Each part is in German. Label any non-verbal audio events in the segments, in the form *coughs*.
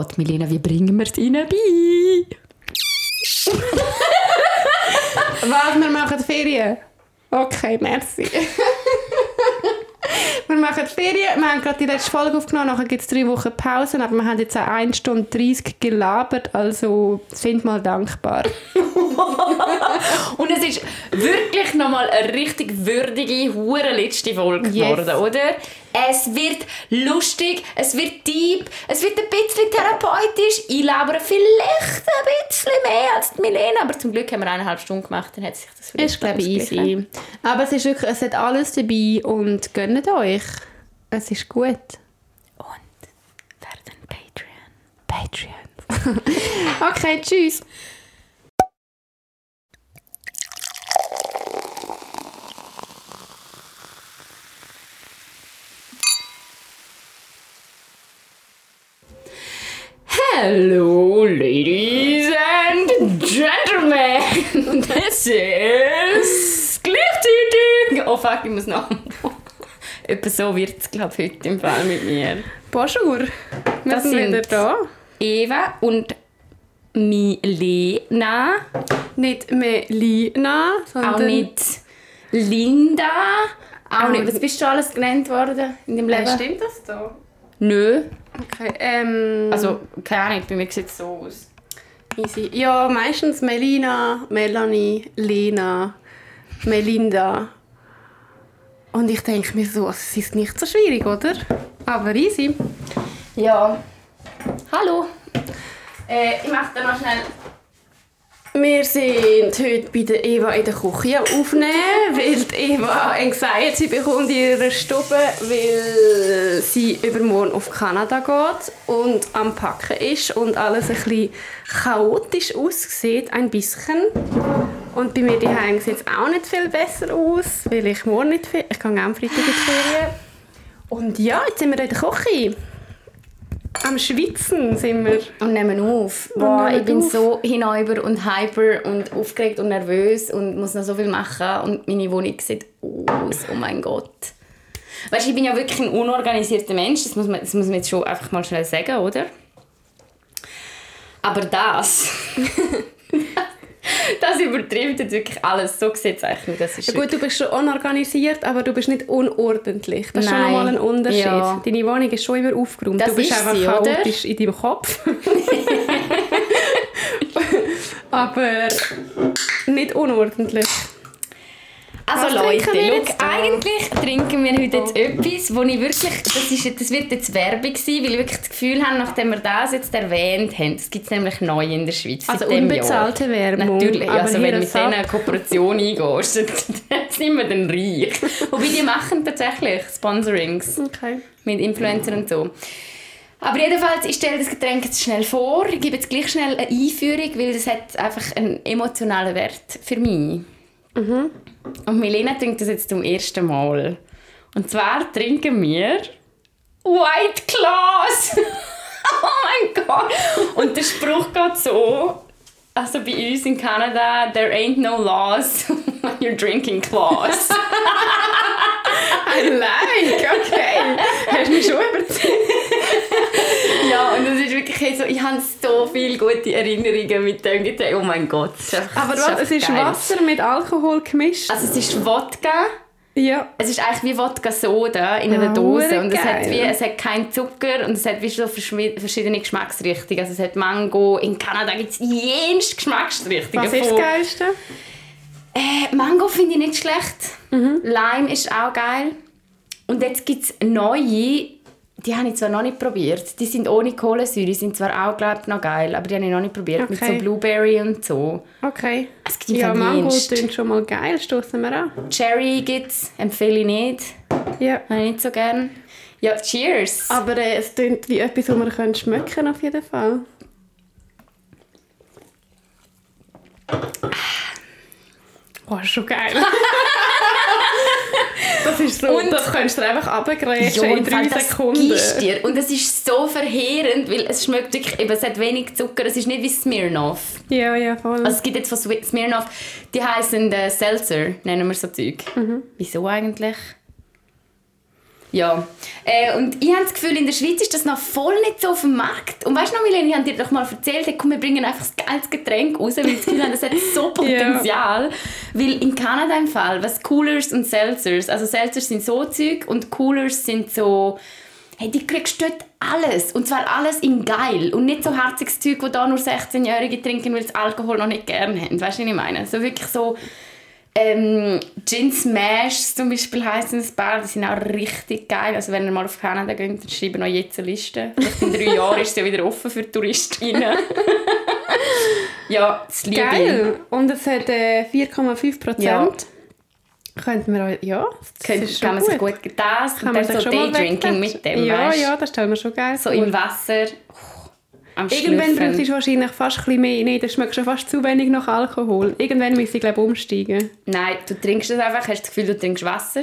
Gott, Milena, wie bringen wir es *laughs* ihnen bei? Was, wir machen Ferien? Okay, merci. *laughs* wir machen Ferien. Wir haben gerade die letzte Folge aufgenommen, nachher gibt es drei Wochen Pause, aber wir haben jetzt auch 1 Stunde 30 gelabert, also sind mal dankbar. Und *laughs* es ist wirklich nochmal eine richtig würdige, hure letzte Folge Yes. geworden, oder? Es wird lustig, es wird deep, es wird ein bisschen therapeutisch. Ich labere vielleicht ein bisschen mehr als die Milena, aber zum Glück haben wir eineinhalb Stunden gemacht, dann hat sich das vielleicht Ist, glaube ich, easy. Aber es ist wirklich, es hat alles dabei und gönnt euch. Es ist gut. Und werden Patreon. Patreon. *laughs* okay, tschüss. Hello, ladies and gentlemen. This is gleichzeitig. Oh fuck, ich muss noch. Etwa so wird es, glaube ich, heute im Fall mit mir. Bonjour. Wir Das sind wieder da. Eva und Milena. Nicht Melina, sondern... Auch nicht Linda. Auch Auch nicht. Was bist du alles genannt worden in deinem Äh, Leben? stimmt das da? Nö. Okay, ähm... Also, keine Ahnung, bei mir sieht es so aus. Easy. Ja, meistens Melina, Melanie, Lena, Melinda. Und ich denke mir so, es ist nicht so schwierig, oder? Aber easy. Ja. Hallo. Äh, ich mache dann noch schnell. Wir sind heute bei der Eva in der Küche aufnehmen, weil die Eva Anxiety sie bekommt in ihrer Stube, weil sie übermorgen auf Kanada geht und am Packen ist und alles ein bisschen chaotisch aussieht, ein bisschen. Und bei mir daheim sieht es auch nicht viel besser aus, weil ich morgen nicht viel... Ich gehe am Freitag in die Ferien. Und ja, jetzt sind wir in der Küche. Am Schwitzen sind wir. Und nehmen auf. Wow, nehmen ich bin auf. so hinüber und hyper und aufgeregt und nervös und muss noch so viel machen. Und meine Wohnung sieht aus. Oh mein Gott. Weißt du, ich bin ja wirklich ein unorganisierter Mensch. Das muss man, das muss man jetzt schon einfach mal schnell sagen, oder? Aber das. *laughs* *laughs* das übertrifft jetzt wirklich alles. So sieht es eigentlich nicht. Das ist Ja, gut, du bist schon unorganisiert, aber du bist nicht unordentlich. Das ist schon nochmal ein Unterschied. Ja. Deine Wohnung ist schon immer aufgeräumt. Das du bist ist einfach sie, oder? chaotisch in deinem Kopf. *laughs* *laughs* aber nicht unordentlich. Also Leute, da? eigentlich trinken wir heute jetzt etwas, wo ich wirklich, das, ist, das wird jetzt Werbung sein, weil ich wirklich das Gefühl habe, nachdem wir das jetzt erwähnt haben, das gibt es nämlich neu in der Schweiz Also unbezahlte Jahr. Werbung. Natürlich, aber also wenn du mit denen eine. Kooperation eingehst, dann *laughs* dann sind wir dann reich. *laughs* Wobei die machen tatsächlich Sponsorings Okay. mit Influencern und so. Aber jedenfalls, ich stelle das Getränk jetzt schnell vor. Ich gebe jetzt gleich schnell eine Einführung, weil das hat einfach einen emotionalen Wert für mich. Und Milena trinkt das jetzt zum ersten Mal. Und zwar trinken wir White Claws. *laughs* oh mein Gott. Und der Spruch geht so, also bei uns in Kanada, there ain't no laws *laughs* when you're drinking claws. *laughs* I like, okay. Hast du mich schon überzeugt? Ja, und das ist wirklich so, ich habe so viele gute Erinnerungen mit dem Getränk. Oh mein Gott. es ist einfach- Aber es was, es ist geil. Wasser mit Alkohol gemischt. Also es ist Wodka. ja. Es ist eigentlich wie Wodka Soda in einer Ah, Dose. Und es geil. hat, wie, es hat keinen Zucker und es hat wie so verschiedene Geschmacksrichtungen. Also es hat Mango. In Kanada gibt es jenste Geschmacksrichtungen. Was ist das Geilste? Äh, Mango finde ich nicht schlecht. Mhm. Lime ist auch geil. Und jetzt gibt es neue, die habe ich zwar noch nicht probiert. Die sind ohne Kohlensäure, sind zwar auch, glaube ich, noch geil, aber die habe ich noch nicht probiert. Mit so Okay. Blueberry und so. Okay. Es gibt Ja, Mango klingt schon mal geil. Stoßen wir an. Cherry gibt es, empfehle ich nicht. Ja. Habe ich nicht so gern. Ja, cheers! Aber äh, es klingt wie etwas, was wir können schmecken auf jeden Fall. Oh, ist schon geil. *laughs* das ist so, Und- das könntest du einfach runtergrätschen in drei das Sekunden. gibst dir. Und es ist so verheerend, weil es schmeckt wirklich, eben, es hat wenig Zucker, es ist nicht wie Smirnoff. Ja, ja, voll. Also es gibt jetzt von Smirnoff, die heißen äh, Seltzer, nennen wir so Zeug. Mhm. Wieso eigentlich? Ja. Äh, und ich habe das Gefühl, in der Schweiz ist das noch voll nicht so auf dem Markt. Und weißt du noch, Milene, ich habe dir doch mal erzählt, komm, wir bringen einfach das geiles Getränk raus, weil wir das Gefühl haben, das hat so *laughs* Potenzial. Weil in Kanada im Fall, was Coolers und Seltzers, also Seltzers sind so Zeug und Coolers sind so hey, die kriegst dort alles. Und zwar alles in geil. Und nicht so herziges Zeug, das da nur 16-Jährige trinken, weil sie Alkohol noch nicht gerne haben. Weißt du, was ich meine? So wirklich so ähm, Gin Smash zum Beispiel heißen das Bar, die sind auch richtig geil. Also wenn ihr mal auf Kanada geht, dann schreiben wir noch jetzt eine Liste. Vielleicht in drei *laughs* Jahren ist es ja wieder offen für Touristinnen. *laughs* ja, das liebe Geil. Und es hat äh, 4,5 Prozent. Ja. Könnten wir auch, ja, das Könnte, ist kann man sich gut. das Kann und man dann so Daydrinking mit dem, Ja, weißt? ja, das stellen wir schon geil So im Wasser. Oh, am Irgendwann brauchst du wahrscheinlich fast ein bisschen mehr. Nein, das schmeckt schon fast zu wenig nach Alkohol. Irgendwann müsste ich, glaube umsteigen. Nein, du trinkst das einfach, hast das Gefühl, du trinkst Wasser.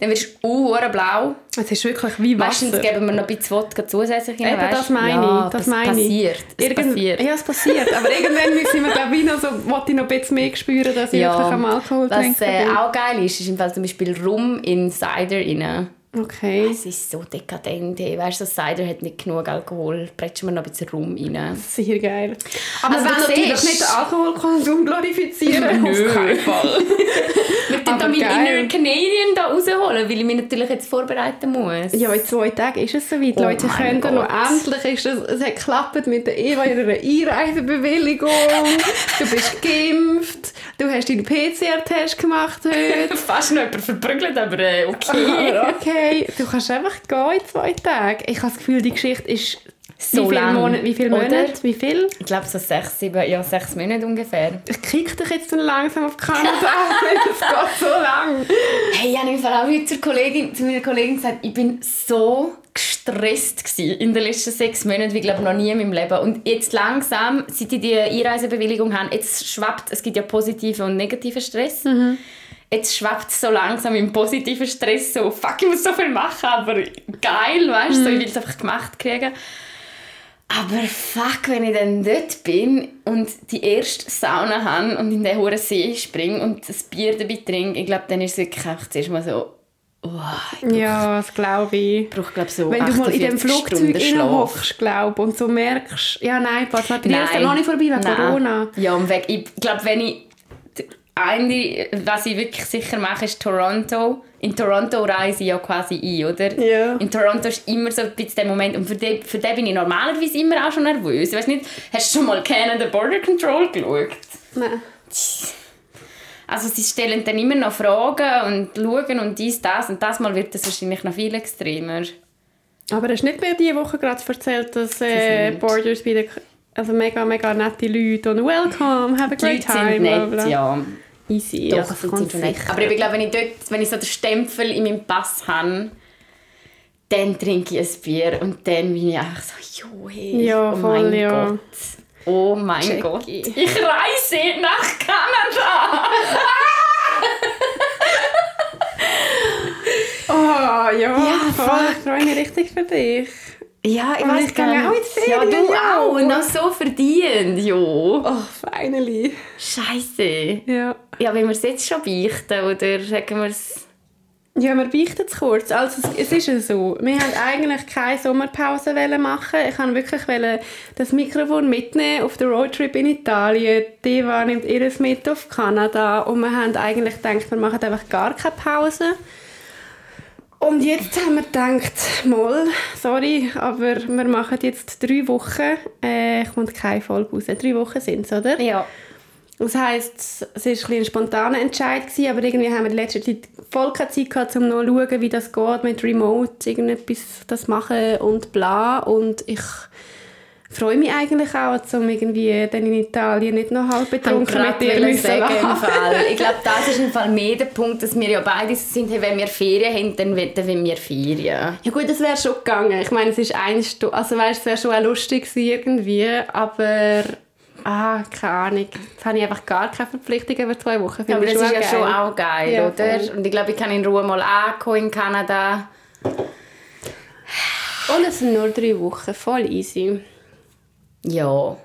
Dann wirst du uh, blau. Es ist wirklich wie Wasser. Meistens geben wir noch ein bisschen Wodka zusätzlich rein, Eben, das meine ja, ich. Das meine ich. passiert. Es Irgend- passiert. Ja, es passiert. Aber irgendwann *laughs* müssen wir, glaube ich, noch so, ich noch ein bisschen mehr spüren, dass ich wirklich am Alkohol was trinken äh, auch geil ist, ist im Fall zum Beispiel Rum in Cider rein. Okay. Es ist so dekadent. Hey. Weißt du, Cider hat nicht genug Alkohol. Prätschen wir noch ein bisschen Rum rein. Sehr geil. Aber Also wir du wollen natürlich siehst- nicht den Alkoholkonsum glorifizieren. Auf keinen Fall. *laughs* Wir tun da meinen. Inner Canadian da rausholen, weil ich mich natürlich jetzt vorbereiten muss. Ja, in zwei Tagen ist es soweit. Oh Leute können noch Gott. endlich ist es, es hat geklappt mit der Eva ihrer Einreisebewilligung. *laughs* du bist geimpft. Du hast deinen PCR-Test gemacht heute. *laughs* Fast noch jemand verprügelt, aber äh, okay. Aber okay, du kannst einfach gehen in zwei Tagen. Ich habe das Gefühl, die Geschichte ist So wie viele lang, Monate? Wie viele? Monate? Wie viel? Ich glaube so sechs, sieben, ja sechs Monate ungefähr. Ich krieg dich jetzt dann langsam auf Kanada. *laughs* Es geht so lang. Hey, ich habe im Fall auch heute zur Kollegin, zu meiner Kollegin gesagt, ich bin so gestresst gewesen in den letzten sechs Monaten, wie ich glaube noch nie in meinem Leben. Und jetzt langsam, seit ich die Einreisebewilligung habe, jetzt schwappt, es gibt ja positiven und negativen Stress. Jetzt schwappt es so langsam im positiven Stress so, fuck, ich muss so viel machen, aber geil, weißt du, so, ich will es einfach gemacht kriegen. Aber fuck, wenn ich dann dort bin und die erste Sauna habe und in den hohen See springe und das Bier dabei trinke, ich glaube, dann ist es wirklich einfach zuerst mal so, oh, ich Ja, das glaube ich. brauche, glaube so Wenn du mal in dem 48 Flugzeug hockst, glaube und so merkst, ja nein, pass mal, bei dir ist ja noch nicht vorbei wegen Nein. Corona. Ja, und weg, ich glaube, wenn ich eine, was ich wirklich sicher mache, ist Toronto. In Toronto reise ich ja quasi ein, oder? Ja. In Toronto ist immer so ein bisschen der Moment, und für den, für den bin ich normalerweise immer auch schon nervös. Ich weiß nicht, hast du schon mal Canada Border Control geschaut? Nein. Also sie stellen dann immer noch Fragen und schauen und dies, das und das Mal wird das wahrscheinlich noch viel extremer. Aber hast du nicht mehr diese Woche gerade erzählt, dass äh, Borders wieder also mega, mega nette Leute und welcome, have a great Leute time. sind nett, ja. Easy. Doch, also, sie sind nett. sicher. Aber ich glaube, wenn ich, dort, wenn ich so den Stempel in meinem Pass habe, dann trinke ich ein Bier und dann bin ich einfach so, jo, hey, Ja, oh voll, mein ja. Gott. Oh mein Jackie. Gott. Ich reise nach Kanada. *laughs* *laughs* Oh, ja, voll. fuck. Ich freue mich richtig für dich. Ja, ich weiß ich gehe auch Ja, Ferien, du ja. auch. Und noch so verdient, jo. Oh, finally. Scheiße. Ja. Ja, wenn wir es jetzt schon beichten, oder sagen wir es... Ja, wir beichten es kurz. Also, es, es ist ja so, wir wollten eigentlich keine Sommerpause wollen machen. Ich wollte wirklich das Mikrofon mitnehmen auf den Roadtrip in Italien. Die nimmt ihres mit auf Kanada. Und wir haben eigentlich gedacht, wir machen einfach gar keine Pause. Und jetzt haben wir gedacht, mal, sorry, aber wir machen jetzt drei Wochen. Äh, kommt keine Folge raus. Drei Wochen sind es, oder? Ja. Das heisst, es war ein, bisschen ein spontaner Entscheid, gewesen, aber irgendwie haben wir in letzter Zeit voll keine Zeit gehabt, um noch zu schauen, wie das geht mit Remote, irgendetwas das machen und bla. Und ich freue mich eigentlich auch, um irgendwie dann in Italien nicht noch halb betrunken mit dir müssen sagen. Fall. *laughs* Ich glaube, das ist im Fall mehr der Punkt, dass wir ja beide sind, hey, wenn wir Ferien haben, dann wollen wir Ferien. Ja gut, das wäre schon gegangen. Ich meine, es ist eine Stunde, also weißt, es wäre schon auch lustig irgendwie, aber ah, keine Ahnung. Jetzt habe ich einfach gar keine Verpflichtung über zwei Wochen. Finde Aber das ist ja geil. schon auch geil, Ja, oder? voll. Und ich glaube, ich kann in Ruhe mal ankommen in Kanada. Und es sind nur drei Wochen, voll easy. Ja.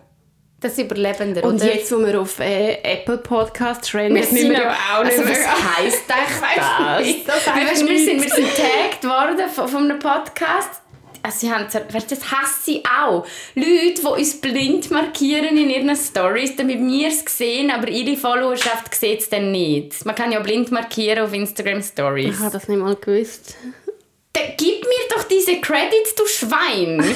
Das Überlebende, Und oder? jetzt, wo wir auf äh, Apple Podcast trenden, wir müssen sind wir ja auch also nicht was mehr... heisst *laughs* echt das? das weißt, wir, sind, wir sind *laughs* tagged worden von, von einem Podcast. Also sie haben, weißt, das hasse ich auch. Leute, die uns blind markieren in ihren Stories, damit wir es sehen, aber ihre Followerschaft sieht es dann nicht. Man kann ja blind markieren auf Instagram Stories. Ich habe das nicht mal gewusst. Dann gib mir doch diese Credits, du Schwein! *laughs*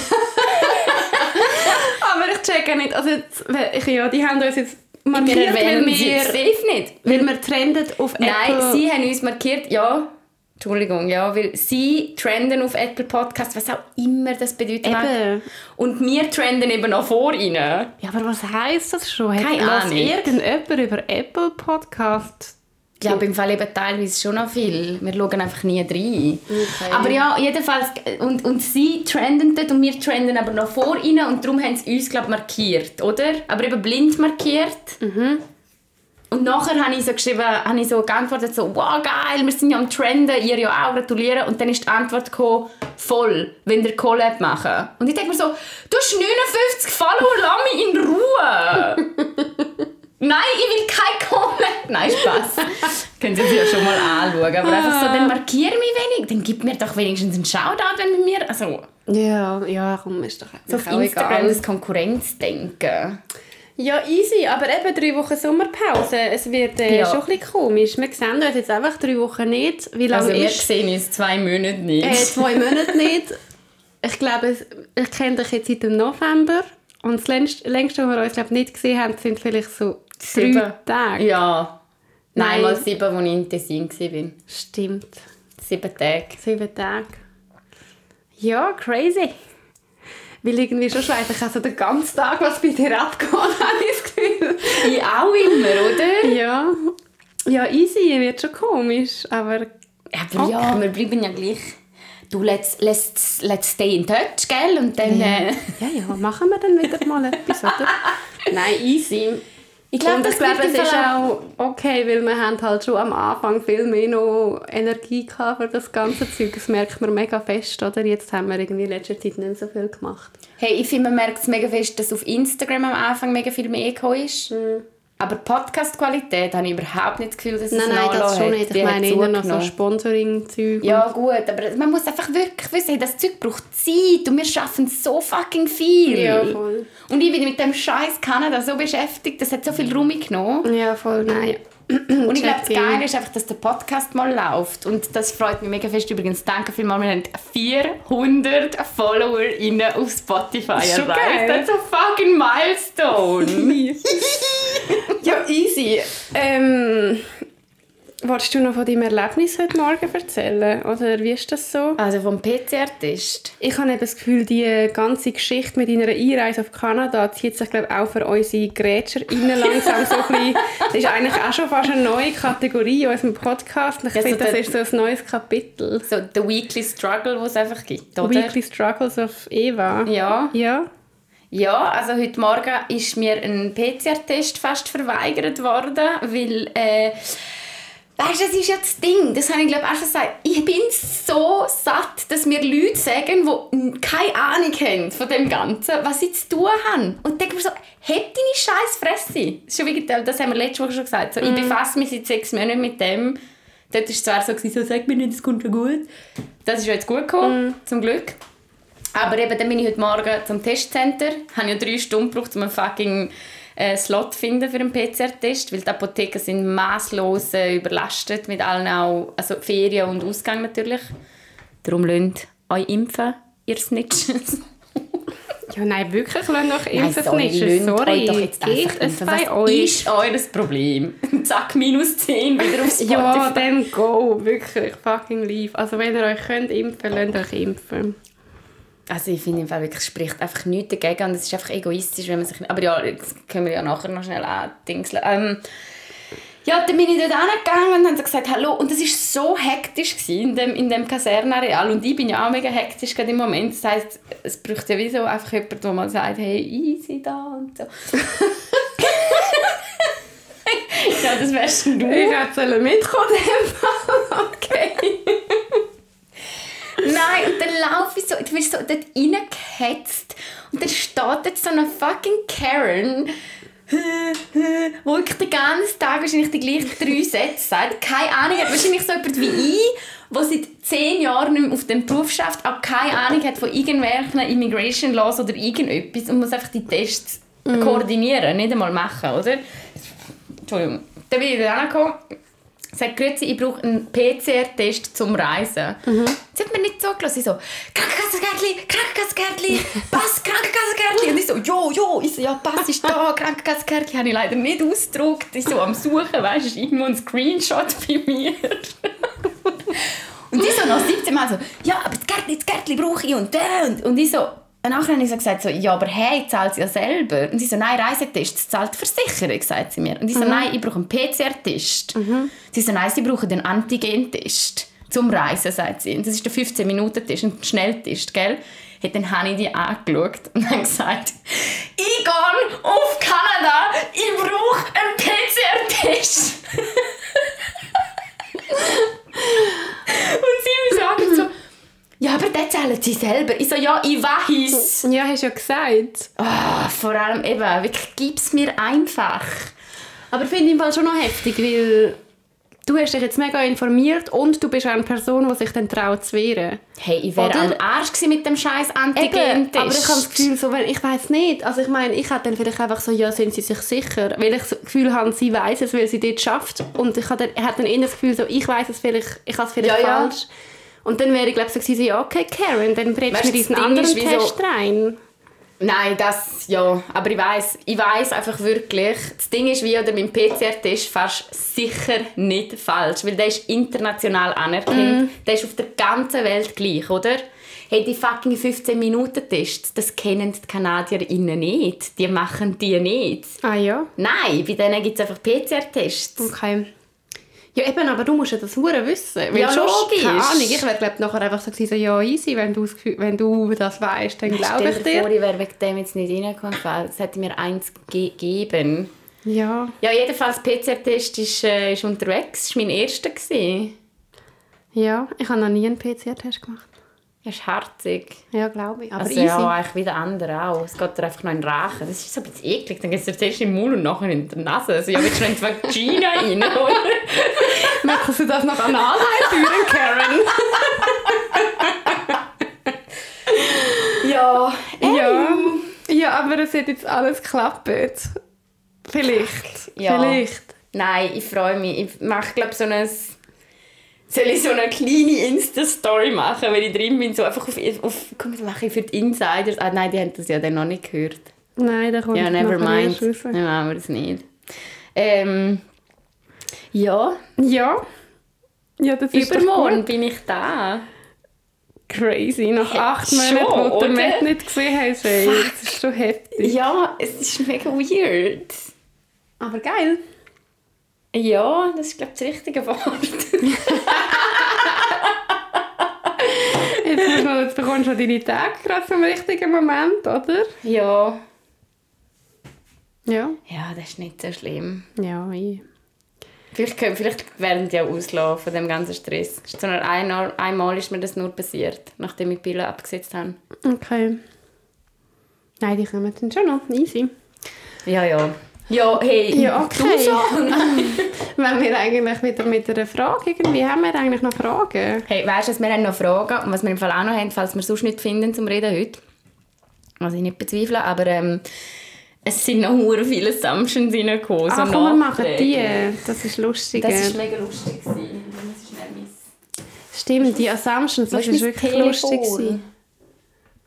Aber ich checke nicht, also jetzt, ich, ja, die haben uns jetzt markiert, wir weil wir, safe nicht. weil wir trenden auf Nein, Apple. sie haben uns markiert, ja. Entschuldigung, ja, weil sie trenden auf Apple Podcast, was auch immer das bedeutet. Eben. Und wir trenden eben noch vor ihnen. Ja, aber was heisst das schon? Keine Ahnung. irgendjemand über Apple Podcast? Ja, beim Fall eben teilweise schon noch viel. Wir schauen einfach nie rein. Okay. Aber ja, jedenfalls, und, und sie trenden dort und wir trenden aber noch vor ihnen und darum haben sie uns, glaube markiert, oder? Aber eben blind markiert. Und nachher habe ich so geschrieben, habe ich so geantwortet, so, wow, geil, wir sind ja am Trenden, ihr ja auch, gratulieren. Und dann ist die Antwort gekommen, voll, wenn ihr Collab machen. Und ich denke mir so, du hast 59 Follower, lass mich in Ruhe. *laughs* Nein, ich will kein Collab. Nein, Spaß. *laughs* Können Sie sich ja schon mal anschauen. Aber einfach so, dann markiere mich wenig, dann gib mir doch wenigstens einen Shoutout, wenn mit mir, also, Ja, ja, komm, ist doch so auf Instagram egal. das Konkurrenzdenken. Ja, easy, aber eben drei Wochen Sommerpause. Es wird äh, Ja. schon ein bisschen komisch. Wir sehen uns jetzt einfach drei Wochen nicht. Wie lange Also wir ist sehen uns zwei Monate nicht. äh, zwei Monate *laughs* nicht. Ich glaube, ich kenne dich jetzt seit dem November. Und das längste, längste, was wir uns glaub, nicht gesehen haben, sind vielleicht so Sieben. drei Tage. Ja. Nein, Nein. mal sieben, als ich in Tessin war. Stimmt. Sieben Tage. Sieben Tage. Ja, crazy. Weil irgendwie schon schon einfach also den ganzen Tag, was bei dir abgeht, *laughs* habe ich das Gefühl. Ich auch immer, oder? Ja. Ja, easy, wird schon komisch, aber Aber ja, wir bleiben ja gleich. Du, let's, let's, let's stay in touch, gell? Und dann... Äh, ja, ja, machen wir dann wieder mal *laughs* etwas, oder? Nein, easy. Ich glaube, das ich wird es ist auch okay, weil wir haben halt schon am Anfang viel mehr noch Energie gehabt für das ganze Zeug. Das merkt man mega fest, oder? Jetzt haben wir irgendwie in letzter Zeit nicht so viel gemacht. Hey, ich finde, man merkt es mega fest, dass auf Instagram am Anfang mega viel mehr gekommen ist. Aber die Podcast-Qualität habe ich überhaupt nicht das Gefühl, dass es Nein, nein, das schon hat. nicht. Ich meine eher noch so. Sponsoring-Zeug. Ja gut, aber man muss einfach wirklich wissen, hey, das Zeug braucht Zeit und wir schaffen so fucking viel. Ja, voll. Und ich bin mit dem scheiß Kanada so beschäftigt, das hat so viel Raum genommen. Ja, voll, nein. Und ich glaube, das. Geile ist einfach, dass der Podcast mal läuft. Und das freut mich mega fest. Übrigens, danke vielmals, wir haben 400 FollowerInnen auf Spotify erreicht. ist ein fucking Milestone. *laughs* Ja, easy. Ähm, wolltest du noch von deinem Erlebnis heute Morgen erzählen? Oder wie ist das so? also vom PCR-Test. Ich habe eben das Gefühl, die ganze Geschichte mit deiner Einreise auf Kanada zieht sich glaube auch für unsere GrätscherInnen langsam so ein bisschen... Das ist eigentlich auch schon fast eine neue Kategorie in unserem Podcast. Ich Ja, so finde, das der- ist so ein neues Kapitel. So der Weekly Struggle, den es einfach gibt, oder? Weekly Struggles of Eva. Ja. Ja. Ja, also heute Morgen ist mir ein PCR-Test fast verweigert worden, weil, äh, weißt du, das ist ja das Ding, das habe ich glaube auch schon gesagt, ich bin so satt, dass mir Leute sagen, die keine Ahnung haben von dem Ganzen, was sie zu tun haben. Und denke mir so, heb deine scheiß Fresse. Das, ist schon wirklich, das haben wir letzte Woche schon gesagt, so, ich befasse mich seit sechs Monaten mit dem. Dort war es zwar so, gewesen, so sag mir nicht, es kommt schon gut. Das ist ja jetzt gut gekommen, zum Glück. Aber eben, dann bin ich heute Morgen zum Testcenter. Ich habe ja drei Stunden gebraucht, um einen fucking äh, Slot finden für einen PCR-Test, weil die Apotheken sind masslos äh, überlastet mit allen auch, also Ferien und Ausgang natürlich. Darum lasst euch impfen, ihr Snitches. *laughs* Ja, nein, wirklich, doch Nein, impfen sorry, nicht. lasst Sorry, euch doch jetzt geht es bei Was euch? ist eures Problem? *laughs* Zack, minus 10 wieder auf Spotify. Ja, dann go, wirklich, fucking live. Also wenn ihr euch könnt impfen, lasst euch impfen. Also ich finde im Fall wirklich, es spricht einfach nichts dagegen und es ist einfach egoistisch, wenn man sich... Aber ja, jetzt können wir ja nachher noch schnell andingseln. Ähm, ja, dann bin ich dort angegangen und haben so gesagt, hallo. Und das war so hektisch gewesen in dem, in dem Kasernenareal. Und ich bin ja auch mega hektisch gerade im Moment. Das heisst, es braucht ja wie so einfach jemand, der mal sagt, hey, easy da und so. *laughs* ja, das wärst du. Ich hätte mitkommen. *laughs* Okay. Nein, und dann laufe ich so, du bist so dort reingehetzt und dann steht jetzt so eine fucking Karen, *laughs* wo ich den ganzen Tag wahrscheinlich die gleichen drei Sätze sagt. Keine Ahnung, hat wahrscheinlich so jemand wie ich, der seit zehn Jahren nicht mehr auf dem Beruf schafft, aber keine Ahnung hat von irgendwelchen Immigration Laws oder irgendetwas und muss einfach die Tests mm. koordinieren, nicht einmal machen, oder? Entschuldigung. Dann bin ich dann angekommen sagt Grüezi, ich brauche einen PCR-Test zum Reisen. Mhm. Sie hat mir nicht zugelassen. Sie so, Krankenkassengärtli, Krankenkassengärtli, Pass, Krankenkassengärtli. Und ich so, jo, jo. Ich so, ja, Pass ist da, Krankenkassengärtli. Habe ich leider nicht ausgedruckt. Ich so am Suchen, weißt du, ist irgendwo ein Screenshot bei mir. und ich so nach 17 Mal so, ja, aber das Gärtli, das Gärtli brauche ich und der. Und, und ich so, und nachher habe ich so gesagt, so, ja, aber hey, zahlt sie ja selber. Und sie so, nein, Reisetest, das zahlt die Versicherung, sagt sie mir. Und ich so, mhm. nein, ich brauche einen PCR-Test. Mhm. Sie so, nein, sie brauchen den Antigen-Test zum Reisen, sagt sie. Und das ist der 15-Minuten-Test, ein Schnelltest, gell? Hat dann habe ich die angeschaut und dann gesagt, ich gehe auf Kanada, ich brauche einen PCR-Test. *laughs* und sie sagen so, ja, aber den zählen sie selber. Ich so, ja, ich weiß. Ja, hast du ja gesagt. Oh, vor allem eben, wirklich, gib es mir einfach. Aber ich finde es schon noch heftig, weil du hast dich jetzt mega informiert und du bist eine Person, die sich dann traut zu wehren. Hey, ich wäre am Arsch mit dem scheiß Antigen-Test. Aber ich habe das Gefühl, so, weil ich weiß nicht. Also ich meine, ich hätte dann vielleicht einfach so, ja, sind sie sich sicher? Weil ich das Gefühl habe, sie weiß es, weil sie dort schafft. Und ich hatte dann, dann eher das Gefühl, so, ich weiß es vielleicht, ich habe es vielleicht ja, falsch. Ja und dann wäre ich glaube ich so ja okay Karen, dann brätst du diesen anderen Test so, rein. Nein, das ja, aber ich weiß, ich weiß einfach wirklich, das Ding ist wie oder mein PCR-Test fast sicher nicht falsch, weil der ist international anerkannt, mm. der ist auf der ganzen Welt gleich, oder? Hey, die fucking 15 Minuten Tests, das kennen die KanadierInnen nicht, die machen die nicht. Ah ja? Nein, bei denen gibt es einfach PCR-Tests. Okay. Ja, eben, aber du musst ja das hure wissen. Weil ja, logisch. Keine Ahnung, ich wäre glaube nachher einfach so gewesen, ja easy, wenn du, wenn du das weißt, dann glaube ich dir. Vor, ich wäre wegen dem jetzt nicht reingekommen, es hätte mir eins gegeben. Ja. Ja, jedenfalls, PCR-Test ist, äh, ist unterwegs, das war mein erster. Gewesen. Ja, ich habe noch nie einen PCR-Test gemacht. Das ist herzig. Ja, glaube ich. Aber also easy. ja, eigentlich wie der andere auch. Es geht dir einfach noch in den Rachen. Das ist so ein bisschen eklig. Dann gehst du zuerst in den Mund und nachher in die Nase. Also ja, willst du noch in die Vagina rein, Möchtest du das noch anal einführen, Karen? ja, ja. Ja, aber es hat jetzt alles geklappt. Vielleicht. Ja. Vielleicht. Nein, ich freue mich. Ich mache, glaube so ein soll ich so eine kleine Insta-Story machen, wenn ich drin bin, so einfach auf, auf komm, das mache ich für die Insiders. Ah nein, die haben das ja dann noch nicht gehört. Nein, da kommt Ja, never mind. Dann machen wir das nicht. Ähm, ja. Ja. Ja, das ist Übermorgen bin ich da. Crazy, nach acht Monaten, wo du Matt nicht gesehen hast. Ey. Das ist schon heftig. Ja, es ist mega weird. Aber geil. Ja, das ist glaube ich das richtige Wort. *laughs* jetzt, man, jetzt bekommst du deine Tage gerade zum richtigen Moment, oder? Ja. Ja. Ja, das ist nicht so schlimm. Ja, ich. Vielleicht, vielleicht werden die ja auslaufen von dem ganzen Stress. So einmal, einmal ist mir das nur passiert, nachdem ich die Pille abgesetzt habe. Okay. Nein, die kommen dann schon noch. Easy. Ja, ja. Ja, hey, ja, okay. du so. *laughs* Wenn wir eigentlich wieder mit einer Frage irgendwie, haben wir eigentlich noch Fragen? Hey, weißt du, wir haben noch Fragen und was wir im Fall auch noch haben, falls wir sonst nicht finden zum Reden heute, was ich nicht bezweifle, aber ähm, es sind noch sehr viele Assumptions reingekommen. Ach, so komm, wir machen die. Das ist lustig. Das war mega lustig. Stimmt, die Assumptions, das war wirklich Telefon? lustig.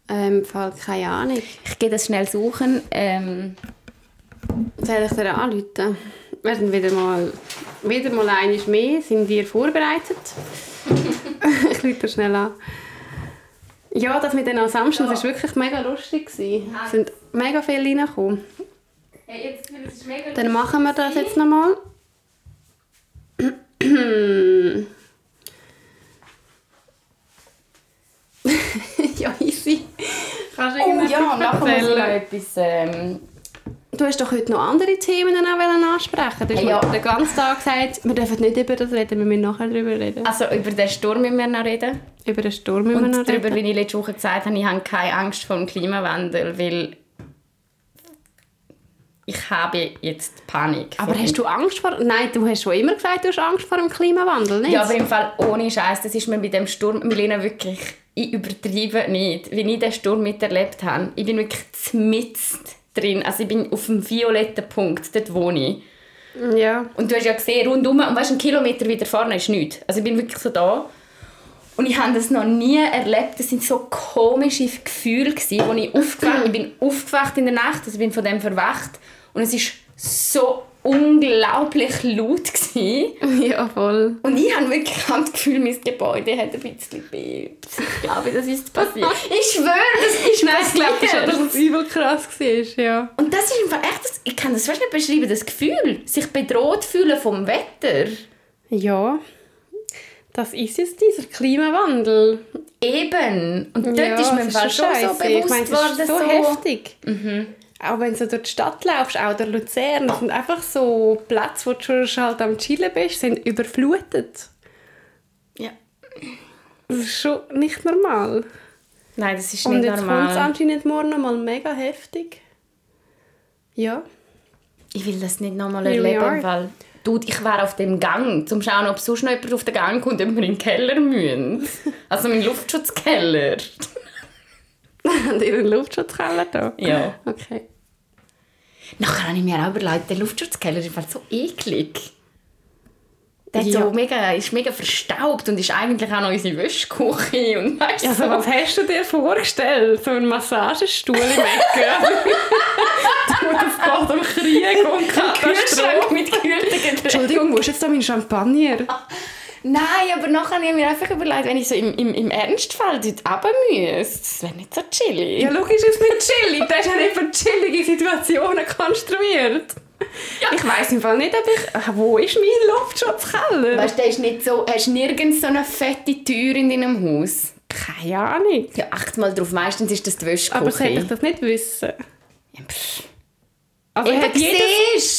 Ähm, Fall keine Ahnung. Ich gehe das schnell suchen. Ähm, soll ich dir anrufen? Wir sind wieder mal, wieder mal einmal mehr. Sind wir vorbereitet? *laughs* ich rufe schnell an. Ja, das mit den Assumptions ja. war wirklich mega lustig. Es sind mega viele reingekommen. Hey, jetzt, Dann machen wir das jetzt nochmal. *clears throat* ja, easy. Kannst du oh, ja, nachher muss ich noch etwas... Ähm du hast doch heute noch andere Themen auch ansprechen Du hast Ja. den ganzen Tag gesagt, wir dürfen nicht über das reden, wir müssen nachher darüber reden. Also über den Sturm müssen wir noch reden. Über den Sturm müssen wir Und noch darüber, reden. wie ich letzte Woche gesagt habe, ich habe keine Angst vor dem Klimawandel, weil ich habe jetzt Panik. Aber hast du Angst vor... Nein, du hast schon immer gesagt, du hast Angst vor dem Klimawandel, nicht? Ja, aber im Fall ohne Scheiß, das ist mir bei dem Sturm, Milena, wirklich, ich übertreibe nicht, wie ich den Sturm miterlebt habe. Ich bin wirklich zmitzt drin, also ich bin auf dem violetten Punkt, dort wohne ich. ja. Und du hast ja gesehen, rundum, und weißt, einen Kilometer weiter vorne ist nichts. Also ich bin wirklich so da. Und ich habe das noch nie erlebt. Das sind so komische Gefühle, gewesen, wo ich aufgewacht ich bin aufgewacht in der Nacht, also ich bin von dem verwacht. Und es ist so unglaublich laut. Gewesen. *laughs* Ja, voll. Und ich habe wirklich das Gefühl, mein Gebäude hat ein bisschen bebt. Ich glaube, das ist passiert. *laughs* Ich schwöre, das ist Nein, ich glaube schon, dass passiert. es übel krass war, ja. Und das ist Fall echt, das, ich kann das fast nicht beschreiben, das Gefühl, sich bedroht fühlen vom Wetter. Ja, das ist jetzt dieser Klimawandel. Eben. Und dort ja, ist mir Fall schon so bewusst ich meine, es worden. so, so heftig. Auch wenn du durch die Stadt laufst, auch durch Luzern, das sind einfach so Plätze, wo du schon halt am Chillen bist, sind überflutet. Ja. Das ist schon nicht normal. Nein, das ist Und nicht jetzt kommt es normal. anscheinend morgen noch mal mega heftig. Ja. Ich will das nicht nochmal erleben. Weil, Dude, ich wäre auf dem Gang, um zu schauen, ob sonst noch jemand auf den Gang kommt, ob wir in den Keller müssen. Also meinen Luftschutzkeller. Habt ihr einen Luftschutzkeller da? Ja. Okay. Nachher habe ich mir auch überlegt, der Luftschutzkeller ist so eklig. Der Ja. so mega, ist mega verstaubt und ist eigentlich auch noch unsere Wäschküche. Und weißt Also, so. was hast du dir vorgestellt? So ein Massagestuhl im Ecke? *laughs* du, das geht um Krieg und Kühlschrank Katastrophe. mit Getränken. Entschuldigung, wo ist jetzt da mein Champagner? *laughs* Nein, aber nachher habe ich mir einfach überlegt, wenn ich so im, im, im Ernstfall dort runter müsste, das wäre nicht so chillig. Ja, logisch ist es nicht chillig. Das ist ja nicht für chillige Situationen konstruiert. Ich weiss im Fall nicht, ob ich... Ah, Wo ist mein Luftschutzkeller? Weißt du, ist nicht so, hast du nirgends so eine fette Tür in deinem Haus? Keine Ahnung. Ja, acht mal drauf. Meistens ist das die Wäschküche. Aber sollte ich das nicht wissen? Ja, pff. Also Eben, hat jedes,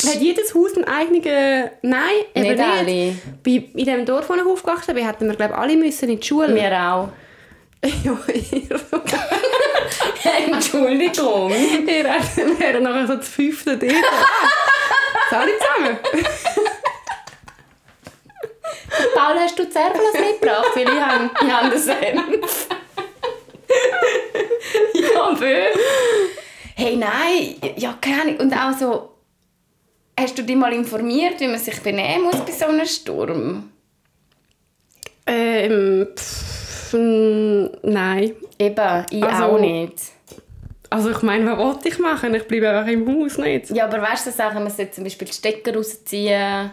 siehst. hat jedes Haus einen eigenen... Nein, eben Nicht nicht. alle. Bei, in dem Dorf, wo ich aufgewachsen bin, hätten wir, glaube alle müssen in die Schule. Wir auch. *laughs* ja, ihr, *laughs* Entschuldigung. ihr wären nachher so das fünfte. Ah, alle zusammen. *laughs* Paul, hast du Zerbelas mitgebracht? Weil ich habe, ich habe den Senf. ja, bö. Hey, nein. Ja, keine Ahnung. Und auch so... Hast du dich mal informiert, wie man sich benehmen muss bei so einem Sturm? Ähm, pff, nein. Eben, ich Also- auch nicht. Also ich meine, was wollte ich machen? Ich bleibe einfach im Haus nicht. Ja, aber weißt du, Sachen, man sollte zum Beispiel die Stecker rausziehen,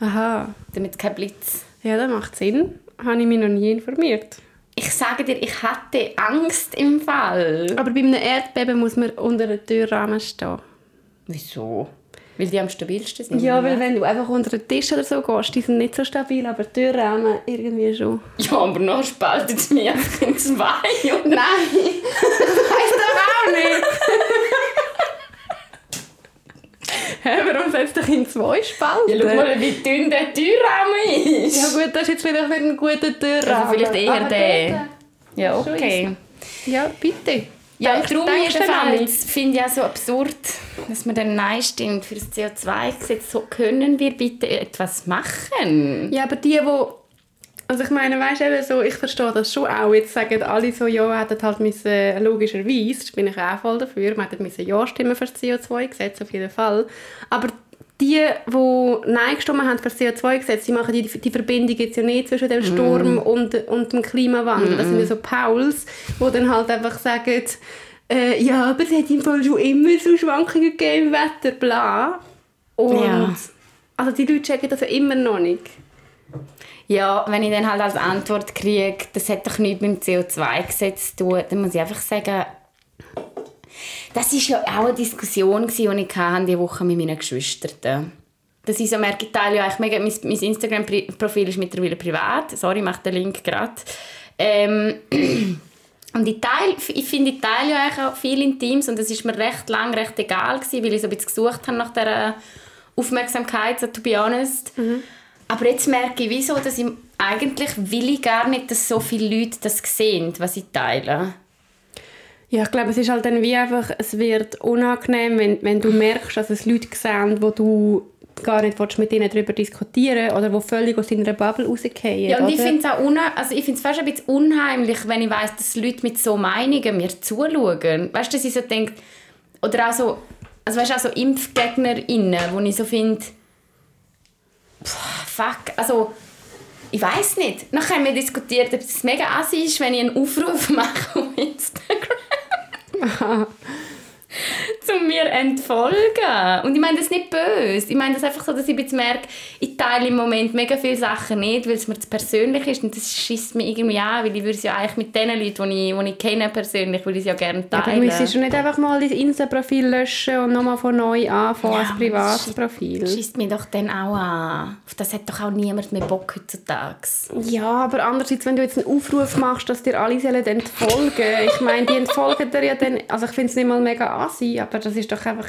Aha. damit kein Blitz... Ja, das macht Sinn. Habe ich mich noch nie informiert. Ich sage dir, ich hatte Angst im Fall. Aber bei einem Erdbeben muss man unter einem Türrahmen stehen. Wieso? Weil die am stabilsten sind. Ja, weil wenn du einfach unter den Tisch oder so gehst, die sind nicht so stabil, aber die Türrahmen irgendwie schon. Ja, aber noch spaltet es mich einfach in zwei. Und Nein, *laughs* weiss doch auch nicht. *laughs* *laughs* Warum setzt dich in zwei Spalten? Ja, schau mal, wie dünn der Türrahmen ist. Ja gut, das ist jetzt vielleicht nicht ein guter Türrahmen. Also vielleicht eher der. dort- Ja, okay. Ja, bitte. Ja, Denkst- darum finde ich auch so absurd, dass man dann Nein stimmt für das CO2-Gesetz. So können wir bitte etwas machen. Ja, aber die, die... Also ich meine, weißt du, so, ich verstehe das schon auch. Jetzt sagen alle so, ja, hätten halt müssen, logischerweise, das bin ich auch voll dafür, wir hätten müssen Ja stimmen für das CO2-Gesetz, auf jeden Fall. Aber die, die Nein gestimmt haben für das CO2-Gesetz, die machen die, die Verbindung jetzt ja nicht zwischen dem Sturm und, und dem Klimawandel. Das sind ja so Pauls, die dann halt einfach sagen, äh, ja, aber es hat im Fall schon immer so Schwankungen gegeben im Wetter, bla. Und Ja. also die Leute checken das ja immer noch nicht. Ja, wenn ich dann halt als Antwort kriege, das hat doch nichts mit dem CO2-Gesetz zu tun, dann muss ich einfach sagen, das war ja auch eine Diskussion, die ich diese Woche mit meinen Geschwistern. Das ist so, merke ich teile ja eigentlich mein, mein Instagram-Profil ist mittlerweile privat. Sorry, ich mache den Link gerade. Ähm, *clears throat* Und ich, teile, ich finde, ich teile ja auch viel in Teams und das ist mir recht lang recht egal gewesen, weil ich so ein bisschen gesucht habe nach dieser Aufmerksamkeit, so to be honest. Mhm. Aber jetzt merke ich, wieso, dass ich eigentlich will ich gar nicht, dass so viele Leute das sehen, was ich teile. Ja, ich glaube, es ist halt dann wie einfach, es wird unangenehm, wenn, wenn du merkst, dass es Leute sehen, wo du gar nicht willst, mit ihnen darüber diskutieren oder die völlig aus deiner Bubble rausgehen. Ja, und oder? ich finde es auch also ich find's fast ein bisschen unheimlich, wenn ich weiss, dass Leute mit so Meinungen mir zuschauen. Weißt du, dass ich so denke, oder auch so, also weißt auch so ImpfgegnerInnen, wo ich so finde, fuck, also ich weiß nicht. Nachher haben wir diskutiert, ob es mega assi ist, wenn ich einen Aufruf *laughs* mache auf Instagram. *laughs* *laughs* zu mir entfolgen. Und ich meine das nicht böse. Ich meine das einfach so, dass ich jetzt merke, ich teile im Moment mega viele Sachen nicht, weil es mir zu persönlich ist und das schießt mich irgendwie an, weil ich würde es ja eigentlich mit den Leuten, die ich, die ich kenne persönlich, würde ich es ja gerne teilen. Ja, aber du müsstest nicht einfach mal dein Insta-Profil löschen und nochmal von neu anfangen ja, als privates Profil. Das schießt mich doch dann auch an. Auf das hat doch auch niemand mehr Bock heutzutage. Ja, aber andererseits, wenn du jetzt einen Aufruf machst, dass dir alle sollen entfolgen ich meine, die entfolgen dir ja dann, also ich finde es nicht mal mega assi, aber das ist doch einfach